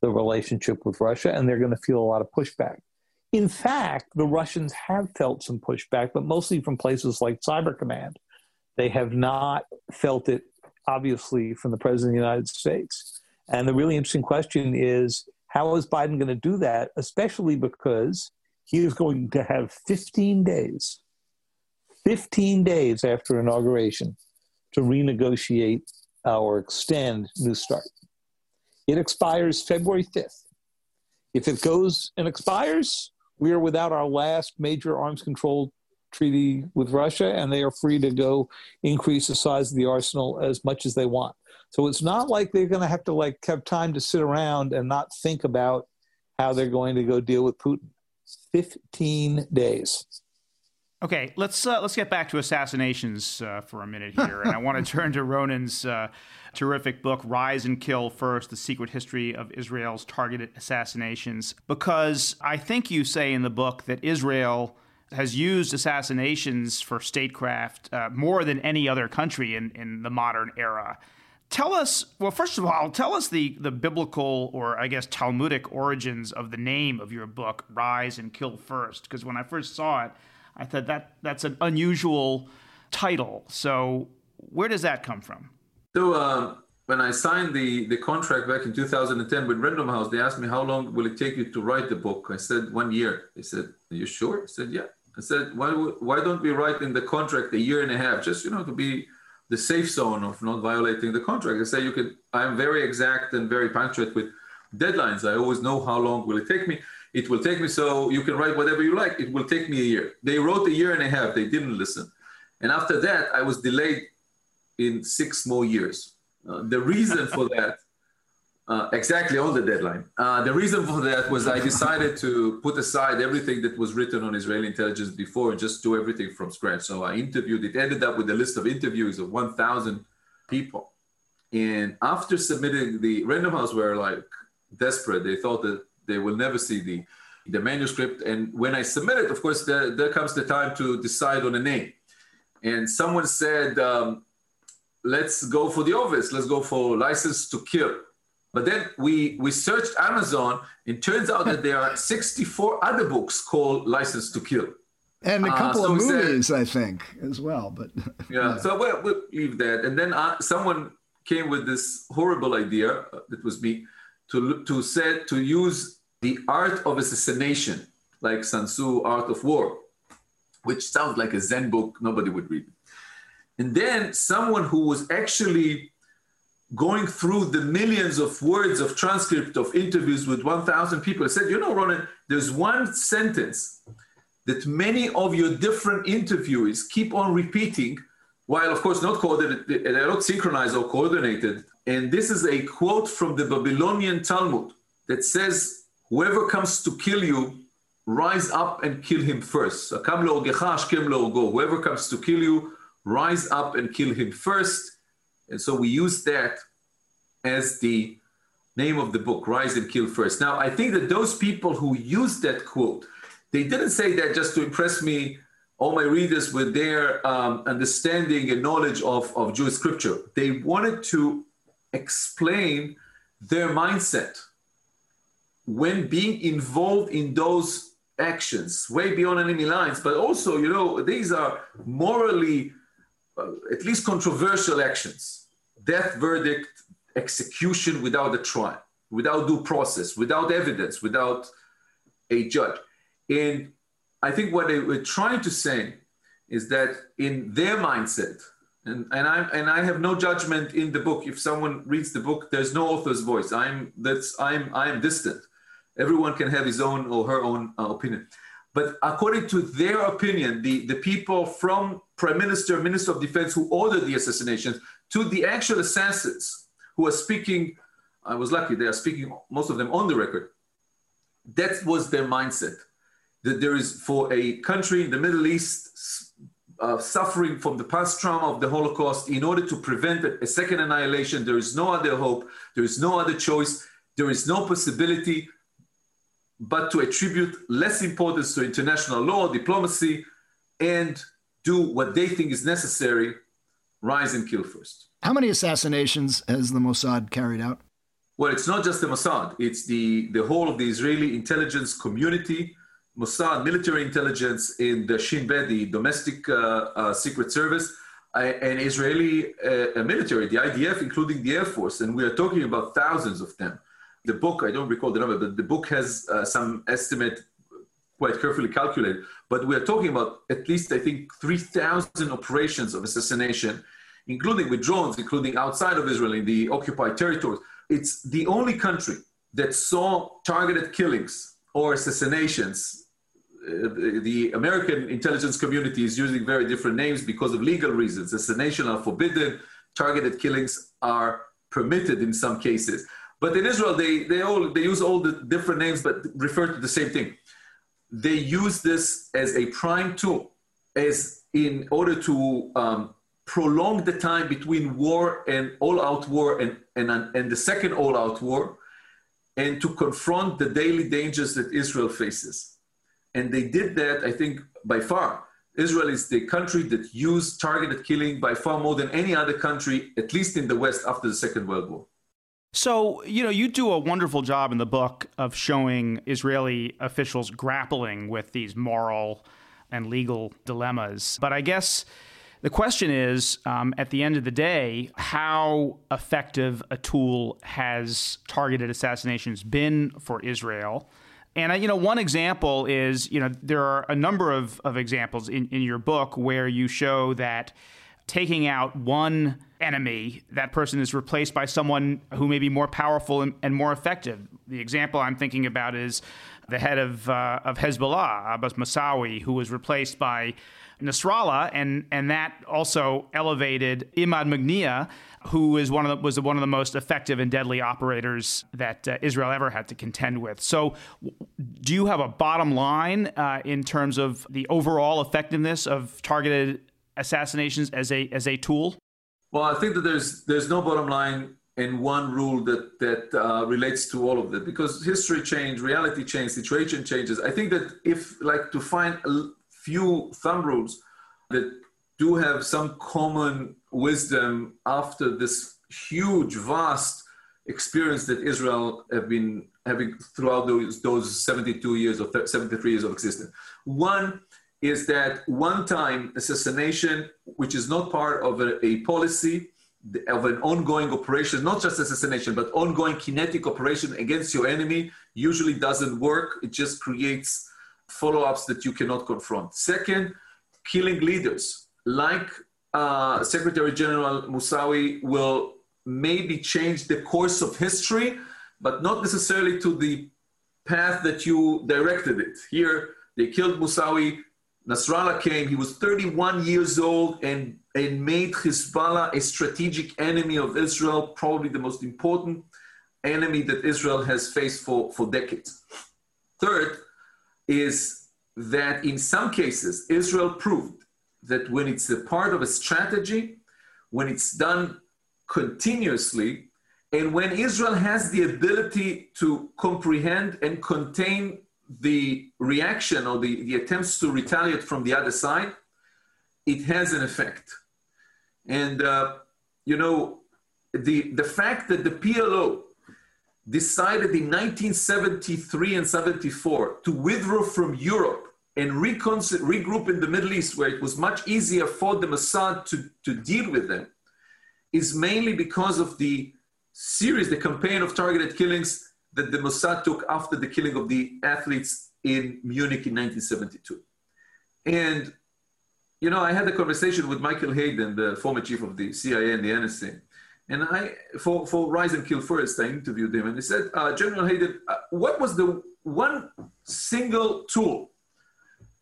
the relationship with Russia and they're going to feel a lot of pushback. In fact, the Russians have felt some pushback, but mostly from places like Cyber Command. They have not felt it, obviously, from the President of the United States. And the really interesting question is how is Biden going to do that, especially because he is going to have 15 days, 15 days after inauguration to renegotiate or extend New START. It expires February 5th. If it goes and expires, we are without our last major arms control treaty with Russia, and they are free to go increase the size of the arsenal as much as they want. So it's not like they're going to have to like have time to sit around and not think about how they're going to go deal with Putin. 15 days. Okay, let's uh, let's get back to assassinations uh, for a minute here, and I want to turn to Ronen's uh, terrific book, "Rise and Kill First: The Secret History of Israel's Targeted Assassinations," because I think you say in the book that Israel has used assassinations for statecraft uh, more than any other country in, in the modern era. Tell us, well, first of all, tell us the, the biblical or I guess Talmudic origins of the name of your book, Rise and Kill First. Because when I first saw it, I thought that that's an unusual title. So where does that come from? So uh, when I signed the, the contract back in 2010 with Random House, they asked me, how long will it take you to write the book? I said, one year. They said, are you sure? I said, yeah. I said, why, why don't we write in the contract a year and a half, just, you know, to be the safe zone of not violating the contract. I say you could, I'm very exact and very punctual with deadlines. I always know how long will it take me. It will take me so you can write whatever you like. It will take me a year. They wrote a year and a half. They didn't listen. And after that, I was delayed in six more years. Uh, the reason for that uh, exactly on the deadline. Uh, the reason for that was I decided to put aside everything that was written on Israeli intelligence before and just do everything from scratch. So I interviewed, it ended up with a list of interviews of 1,000 people. And after submitting the Random House were like desperate. They thought that they will never see the, the manuscript. And when I submitted, of course, there, there comes the time to decide on a name. And someone said, um, let's go for the obvious. Let's go for license to kill but then we, we searched Amazon, and turns out that there are 64 other books called License to Kill. And a uh, couple uh, so of movies, said, I think, as well. But yeah, yeah. so we'll, we'll, leave that. And then uh, someone came with this horrible idea. Uh, that was me to to say to use the art of assassination, like Sun Tzu, Art of War, which sounds like a Zen book. Nobody would read. And then someone who was actually going through the millions of words of transcript of interviews with 1,000 people, said, you know, Ronen, there's one sentence that many of your different interviewees keep on repeating, while of course not coordinated, uh, they're not synchronized or coordinated. And this is a quote from the Babylonian Talmud that says, whoever comes to kill you, rise up and kill him first. Whoever comes to kill you, rise up and kill him first. And so we use that as the name of the book, Rise and Kill First. Now, I think that those people who used that quote, they didn't say that just to impress me, all my readers with their um, understanding and knowledge of, of Jewish scripture. They wanted to explain their mindset when being involved in those actions, way beyond enemy lines, but also, you know, these are morally, at least controversial actions death verdict execution without a trial, without due process, without evidence, without a judge. And I think what they were trying to say is that in their mindset, and, and I and I have no judgment in the book. If someone reads the book, there's no author's voice. I'm that's I'm I'm distant. Everyone can have his own or her own uh, opinion. But according to their opinion, the, the people from Prime Minister, Minister of Defense who ordered the assassinations, to the actual assassins who are speaking, I was lucky, they are speaking, most of them on the record. That was their mindset. That there is, for a country in the Middle East, uh, suffering from the past trauma of the Holocaust in order to prevent a second annihilation. There is no other hope, there is no other choice, there is no possibility but to attribute less importance to international law, diplomacy, and do what they think is necessary rise and kill first. How many assassinations has the Mossad carried out? Well, it's not just the Mossad, it's the, the whole of the Israeli intelligence community, Mossad, military intelligence, in the Shin Bet, the domestic uh, uh, secret service, uh, and Israeli uh, military, the IDF, including the Air Force. And we are talking about thousands of them. The book, I don't recall the number, but the book has uh, some estimate quite carefully calculated. But we are talking about at least, I think, 3,000 operations of assassination, including with drones, including outside of Israel in the occupied territories it's the only country that saw targeted killings or assassinations. Uh, the, American intelligence community is using very different names because of legal reasons. Assassination are forbidden, targeted killings are permitted in some cases. But in Israel, they, they, all, they use all the different names but refer to the same thing. They use this as a prime tool, as in order to um, prolong the time between war and all-out war and, and, and the second all-out war and to confront the daily dangers that Israel faces. And they did that, I think, by far. Israel is the country that used targeted killing by far more than any other country, at least in the West, after the Second World War. So, you know, you do a wonderful job in the book of showing Israeli officials grappling with these moral and legal dilemmas. But I guess the question is, um, at the end of the day, how effective a tool has targeted assassinations been for Israel? And, uh, you know, one example is, you know, there are a number of, of examples in, in your book where you show that taking out one enemy, that person is replaced by someone who may be more powerful and, and more effective. The example I'm thinking about is the head of, uh, of Hezbollah, Abbas Musawi, who was replaced by Nasrallah, and and that also elevated Imad Mughniyeh, who is one of the, was one of the most effective and deadly operators that uh, Israel ever had to contend with. So, do you have a bottom line uh, in terms of the overall effectiveness of targeted assassinations as a as a tool? Well, I think that there's there's no bottom line and one rule that that uh, relates to all of that because history change, reality change, situation changes. I think that if like to find a few thumb rules that do have some common wisdom after this huge, vast experience that Israel have been having throughout those, those 72 years or 73 years of existence. One is that one time assassination, which is not part of a, a policy, of an ongoing operation, not just assassination, but ongoing kinetic operation against your enemy, usually doesn't work. It just creates follow ups that you cannot confront. Second, killing leaders like uh, Secretary General Musawi will maybe change the course of history, but not necessarily to the path that you directed it. Here, they killed Musawi. Nasrallah came, he was 31 years old and, and made Hezbollah a strategic enemy of Israel, probably the most important enemy that Israel has faced for, for decades. Third, is that in some cases, Israel proved that when it's a part of a strategy, when it's done continuously, and when Israel has the ability to comprehend and contain the reaction or the, the attempts to retaliate from the other side, it has an effect. And, uh, you know, the, the fact that the PLO decided in 1973 and 74 to withdraw from Europe and regroup in the Middle East, where it was much easier for the Mossad to, to deal with them, is mainly because of the series, the campaign of targeted killings that the Mossad took after the killing of the athletes in Munich in 1972. And, you know, I had a conversation with Michael Hayden, the former chief of the CIA and the NSA, and I, for, for Rise and Kill First, I interviewed him and he said, uh, General Hayden, uh, what was the one single tool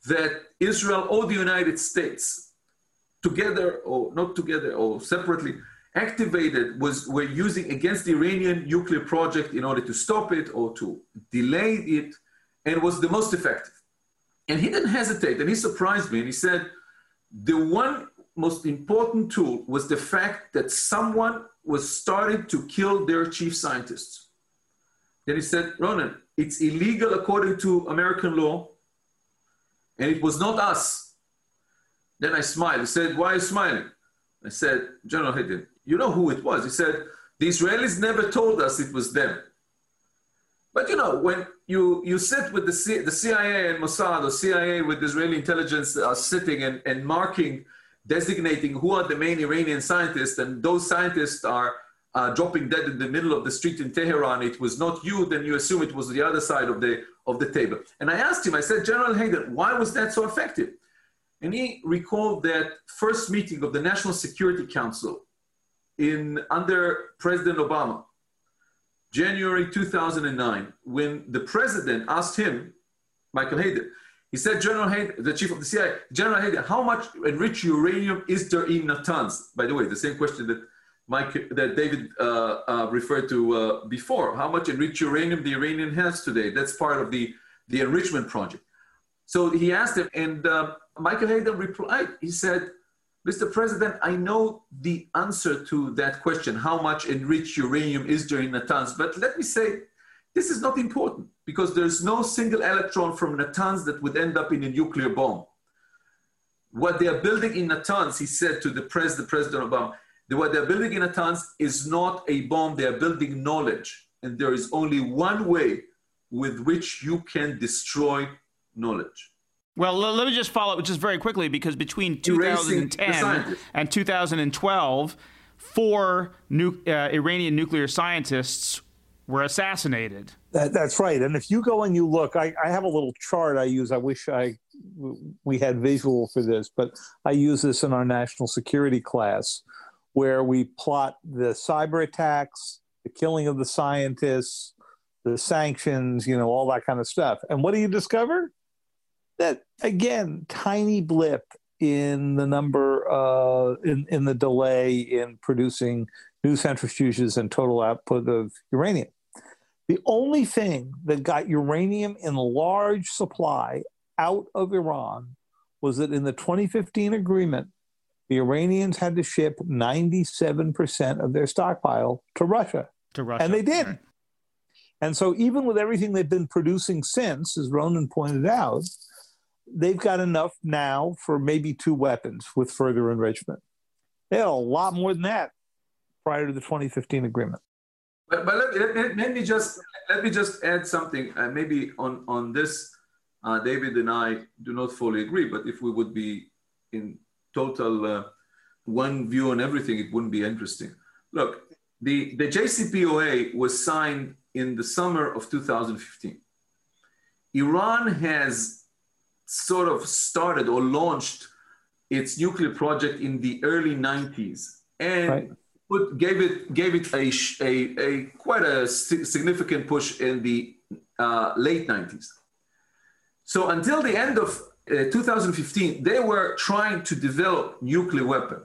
that Israel or the United States, together or not together or separately, activated was were using against the Iranian nuclear project in order to stop it or to delay it, and was the most effective. And he didn't hesitate, and he surprised me, and he said, The one most important tool was the fact that someone was started to kill their chief scientists. Then he said, Ronen, it's illegal according to American law, and it was not us. Then I smiled. He said, Why are you smiling? I said, General Hayden, you know who it was. He said, The Israelis never told us it was them. But you know, when you, you sit with the, C, the CIA and Mossad or CIA with Israeli intelligence are sitting and, and marking, designating who are the main Iranian scientists, and those scientists are uh, dropping dead in the middle of the street in Tehran, it was not you, then you assume it was the other side of the, of the table. And I asked him, I said, General Hayden, why was that so effective? And he recalled that first meeting of the National Security Council in under President Obama, January 2009, when the president asked him, Michael Hayden, he said, General Hayden, the chief of the CIA, General Hayden, how much enriched uranium is there in Natanz? By the way, the same question that Mike, that David uh, uh, referred to uh, before. How much enriched uranium the Iranian has today? That's part of the, the enrichment project. So he asked him, and uh, Michael Hayden replied, he said, Mr. President, I know the answer to that question, how much enriched uranium is there in Natanz, but let me say, this is not important because there's no single electron from Natanz that would end up in a nuclear bomb. What they are building in Natanz, he said to the president, President Obama, what they're building in Natanz is not a bomb, they are building knowledge. And there is only one way with which you can destroy knowledge. Well, let me just follow up just very quickly because between 2010 and 2012, four nu- uh, Iranian nuclear scientists were assassinated. That, that's right. And if you go and you look, I, I, have a little chart I use. I wish I we had visual for this, but I use this in our national security class, where we plot the cyber attacks, the killing of the scientists, the sanctions, you know, all that kind of stuff. And what do you discover? That again tiny blip in the number uh, in in the delay in producing new centrifuges and total output of uranium. The only thing that got uranium in large supply out of Iran was that in the 2015 agreement, the Iranians had to ship 97% of their stockpile to Russia. To Russia. And they did. Right. And so, even with everything they've been producing since, as Ronen pointed out, they've got enough now for maybe two weapons with further enrichment. They had a lot more than that prior to the 2015 agreement. But, but let, let, let me just let me just add something. Uh, maybe on on this, uh, David and I do not fully agree. But if we would be in total uh, one view on everything, it wouldn't be interesting. Look, the the JCPOA was signed in the summer of 2015. Iran has sort of started or launched its nuclear project in the early 90s and right. put, gave it gave it a, a, a quite a significant push in the uh, late 90s. So until the end of uh, 2015, they were trying to develop nuclear weapon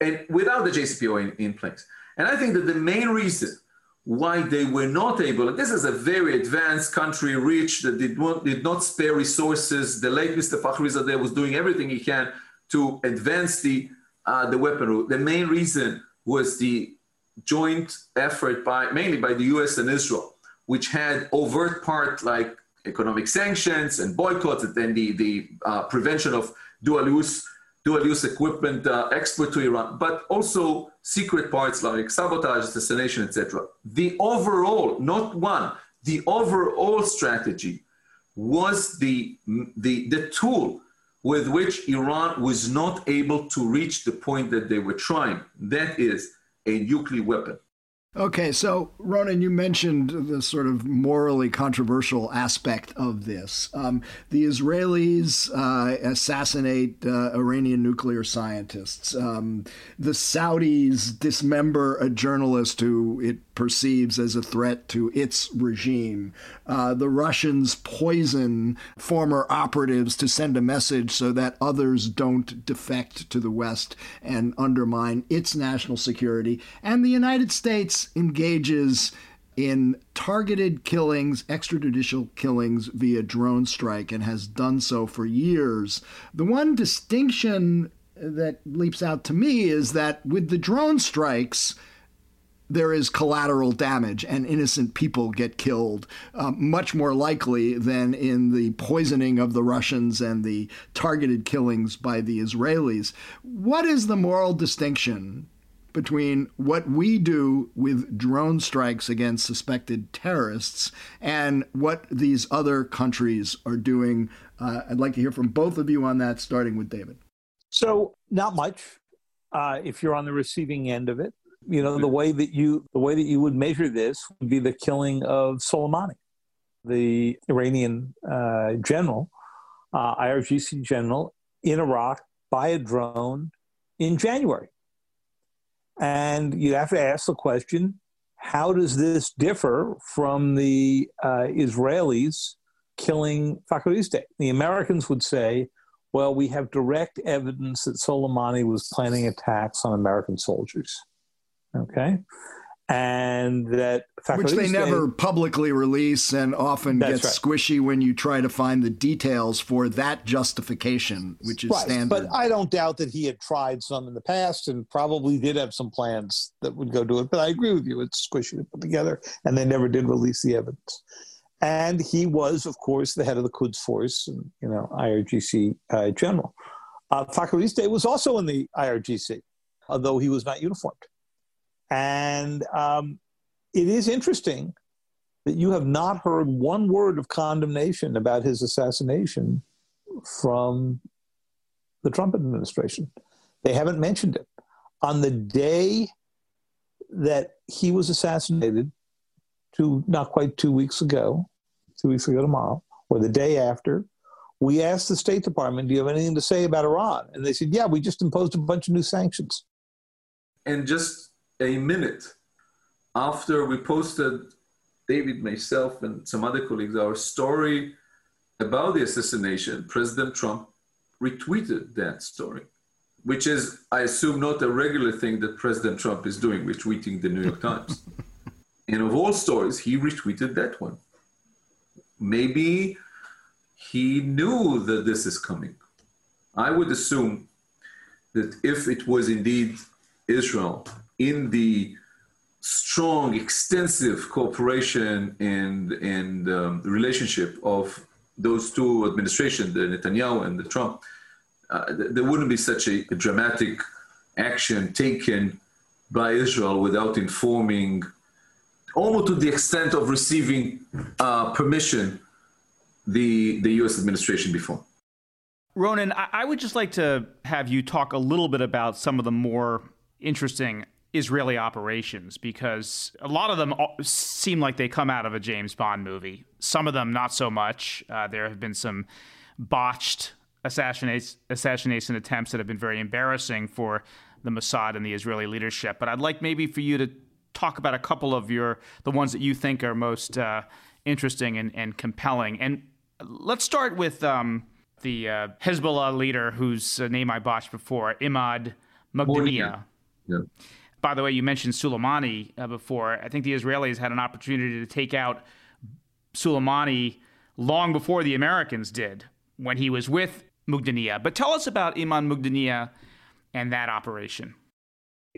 and without the JCPOA in, in place. And I think that the main reason why they were not able, and this is a very advanced country, rich, that did not, did not spare resources. The late Mr. Fakhrizadeh was doing everything he can to advance the, uh, the weaponry. The main reason was the joint effort by, mainly by the US and Israel, which had overt part like economic sanctions and boycotts and then the, the uh, prevention of dual use dual use equipment uh, export to Iran, but also secret parts like sabotage, assassination, etc. The overall, not one, the overall strategy was the, the, the tool with which Iran was not able to reach the point that they were trying. That is a nuclear weapon. Okay, so Ronen, you mentioned the sort of morally controversial aspect of this. Um, the Israelis uh, assassinate uh, Iranian nuclear scientists. Um, the Saudis dismember a journalist who it perceives as a threat to its regime. Uh, the Russians poison former operatives to send a message so that others don't defect to the West and undermine its national security. And the United States engages in targeted killings, extrajudicial killings via drone strike, and has done so for years. The one distinction that leaps out to me is that with the drone strikes, there is collateral damage and innocent people get killed, um, much more likely than in the poisoning of the Russians and the targeted killings by the Israelis. What is the moral distinction between what we do with drone strikes against suspected terrorists and what these other countries are doing? Uh, I'd like to hear from both of you on that, starting with David. So, not much. Uh, if you're on the receiving end of it, you know the way that you the way that you would measure this would be the killing of Soleimani, the Iranian uh, general, uh, IRGC general in Iraq by a drone in January. And you have to ask the question: How does this differ from the uh, Israelis killing Fakhrizadeh? The Americans would say, "Well, we have direct evidence that Soleimani was planning attacks on American soldiers." Okay. And that which they never publicly release and often gets right. squishy when you try to find the details for that justification which is right. standard. But i don't doubt that he had tried some in the past and probably did have some plans that would go do it but i agree with you. It's squishy to put together and they never did release the evidence. And he was of course the head of the quds force and you know irgc uh, general. Uh, Fakhrizadeh was also in the irgc although he was not uniformed and um, it is interesting that you have not heard one word of condemnation about his assassination from the Trump administration. They haven't mentioned it. On the day that he was assassinated, two, not quite two weeks ago, two weeks ago tomorrow, or the day after, we asked the State Department, Do you have anything to say about Iran? And they said, Yeah, we just imposed a bunch of new sanctions. And just a minute after we posted, David, myself, and some other colleagues, our story about the assassination, President Trump retweeted that story, which is, I assume, not a regular thing that President Trump is doing, retweeting the New York Times. and of all stories, he retweeted that one. Maybe he knew that this is coming. I would assume that if it was indeed Israel in the strong, extensive cooperation and, and um, relationship of those two administrations, the Netanyahu and the Trump, uh, there wouldn't be such a, a, dramatic action taken by Israel without informing, almost to the extent of receiving uh, permission, the, the U.S. administration before. Ronen, I, I would just like to have you talk a little bit about some of the more interesting Israeli operations because a lot of them seem like they come out of a James Bond movie. Some of them not so much. Uh, there have been some botched assassination, attempts that have been very embarrassing for the Mossad and the Israeli leadership. But I'd like maybe for you to talk about a couple of your the ones that you think are most uh, interesting and, and, compelling. And let's start with um, the uh, Hezbollah leader whose uh, name I botched before, Imad Mughdaniya. Yeah. By the way, you mentioned Soleimani uh, before. I think the Israelis had an opportunity to take out Soleimani long before the Americans did when he was with Mughdaniya. But tell us about Imad Mughdaniya and that operation.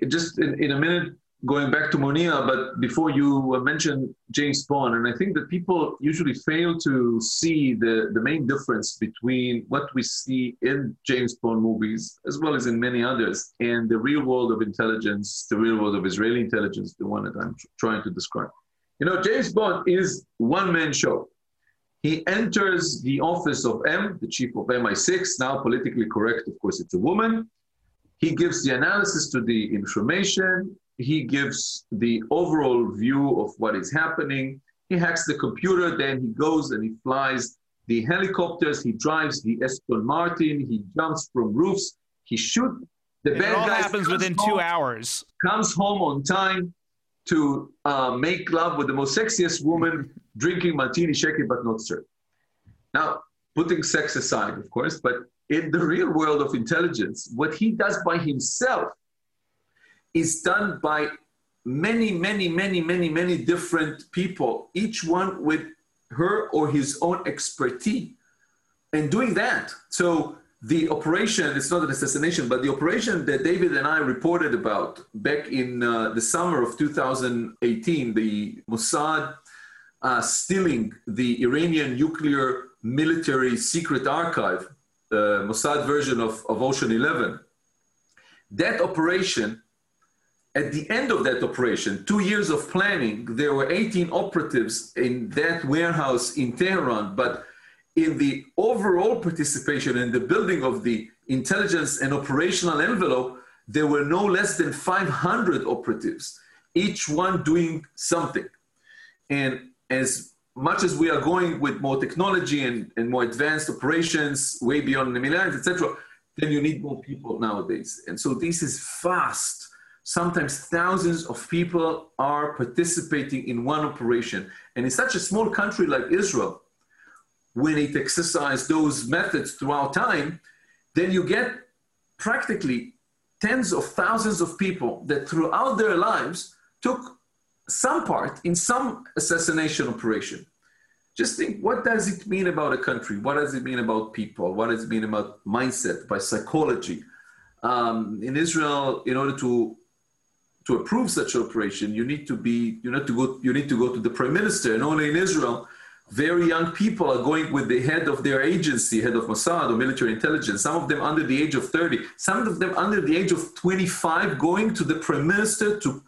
Just in, in a minute, going back to Monia, but before you mentioned James Bond, and I think that people usually fail to see the, the main difference between what we see in James Bond movies, as well as in many others, and the real world of intelligence, the real world of Israeli intelligence, the one that I'm trying to describe. You know, James Bond is one man show. He enters the office of M, the chief of MI6, now politically correct, of course, it's a woman. He gives the analysis to the information he gives the overall view of what is happening. He hacks the computer, then he goes and he flies the helicopters, he drives the Aston Martin, he jumps from roofs, he shoots. The bad all happens within home, two hours. Comes home on time to uh, make love with the most sexiest woman, drinking martini, shaking but not stirred. Now, putting sex aside, of course, but in the real world of intelligence, what he does by himself is done by many, many, many, many, many different people, each one with her or his own expertise, and doing that. So the operation, it's not an assassination, but the operation that David and I reported about back in uh, the summer of 2018, the Mossad uh, stealing the Iranian nuclear military secret archive, the Mossad version of, of Ocean 11. That operation, at the end of that operation, two years of planning, there were 18 operatives in that warehouse in Tehran, but in the overall participation in the building of the intelligence and operational envelope, there were no less than 500 operatives, each one doing something. And as much as we are going with more technology and, and more advanced operations, way beyond the military, etc., then you need more people nowadays. And so this is fast. Sometimes thousands of people are participating in one operation. And in such a small country like Israel, when it exercised those methods throughout time, then you get practically tens of thousands of people that throughout their lives took some part in some assassination operation. Just think what does it mean about a country? What does it mean about people? What does it mean about mindset, by psychology? Um, in Israel, in order to to approve such operation, you need to be you need to go you need to go to the prime minister, and only in Israel very young people are going with the head of their agency, head of Mossad or military intelligence, some of them under the age of 30, some of them under the age of 25, going to the prime minister to,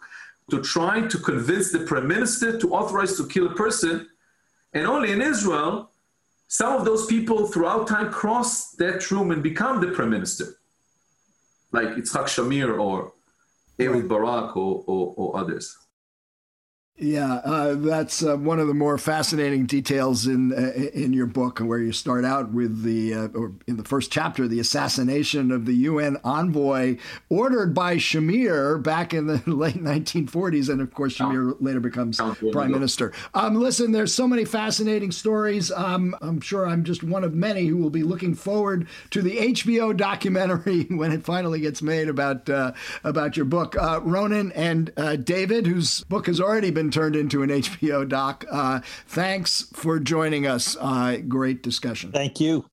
to try to convince the prime minister to authorize to kill a person. And only in Israel, some of those people throughout time cross that room and become the prime minister, like Yitzhak Shamir or Ehud Barak or, or, or others. Yeah, uh, that's uh, one of the more fascinating details in uh, in your book, where you start out with the uh, or in the first chapter, the assassination of the UN envoy ordered by Shamir back in the late 1940s, and of course Shamir later becomes prime minister. Um, listen, there's so many fascinating stories. Um, I'm sure I'm just one of many who will be looking forward to the HBO documentary when it finally gets made about uh, about your book, uh, Ronen and David, whose book has already been been turned into an HBO doc. Uh, thanks for joining us. Uh, great discussion. Thank you.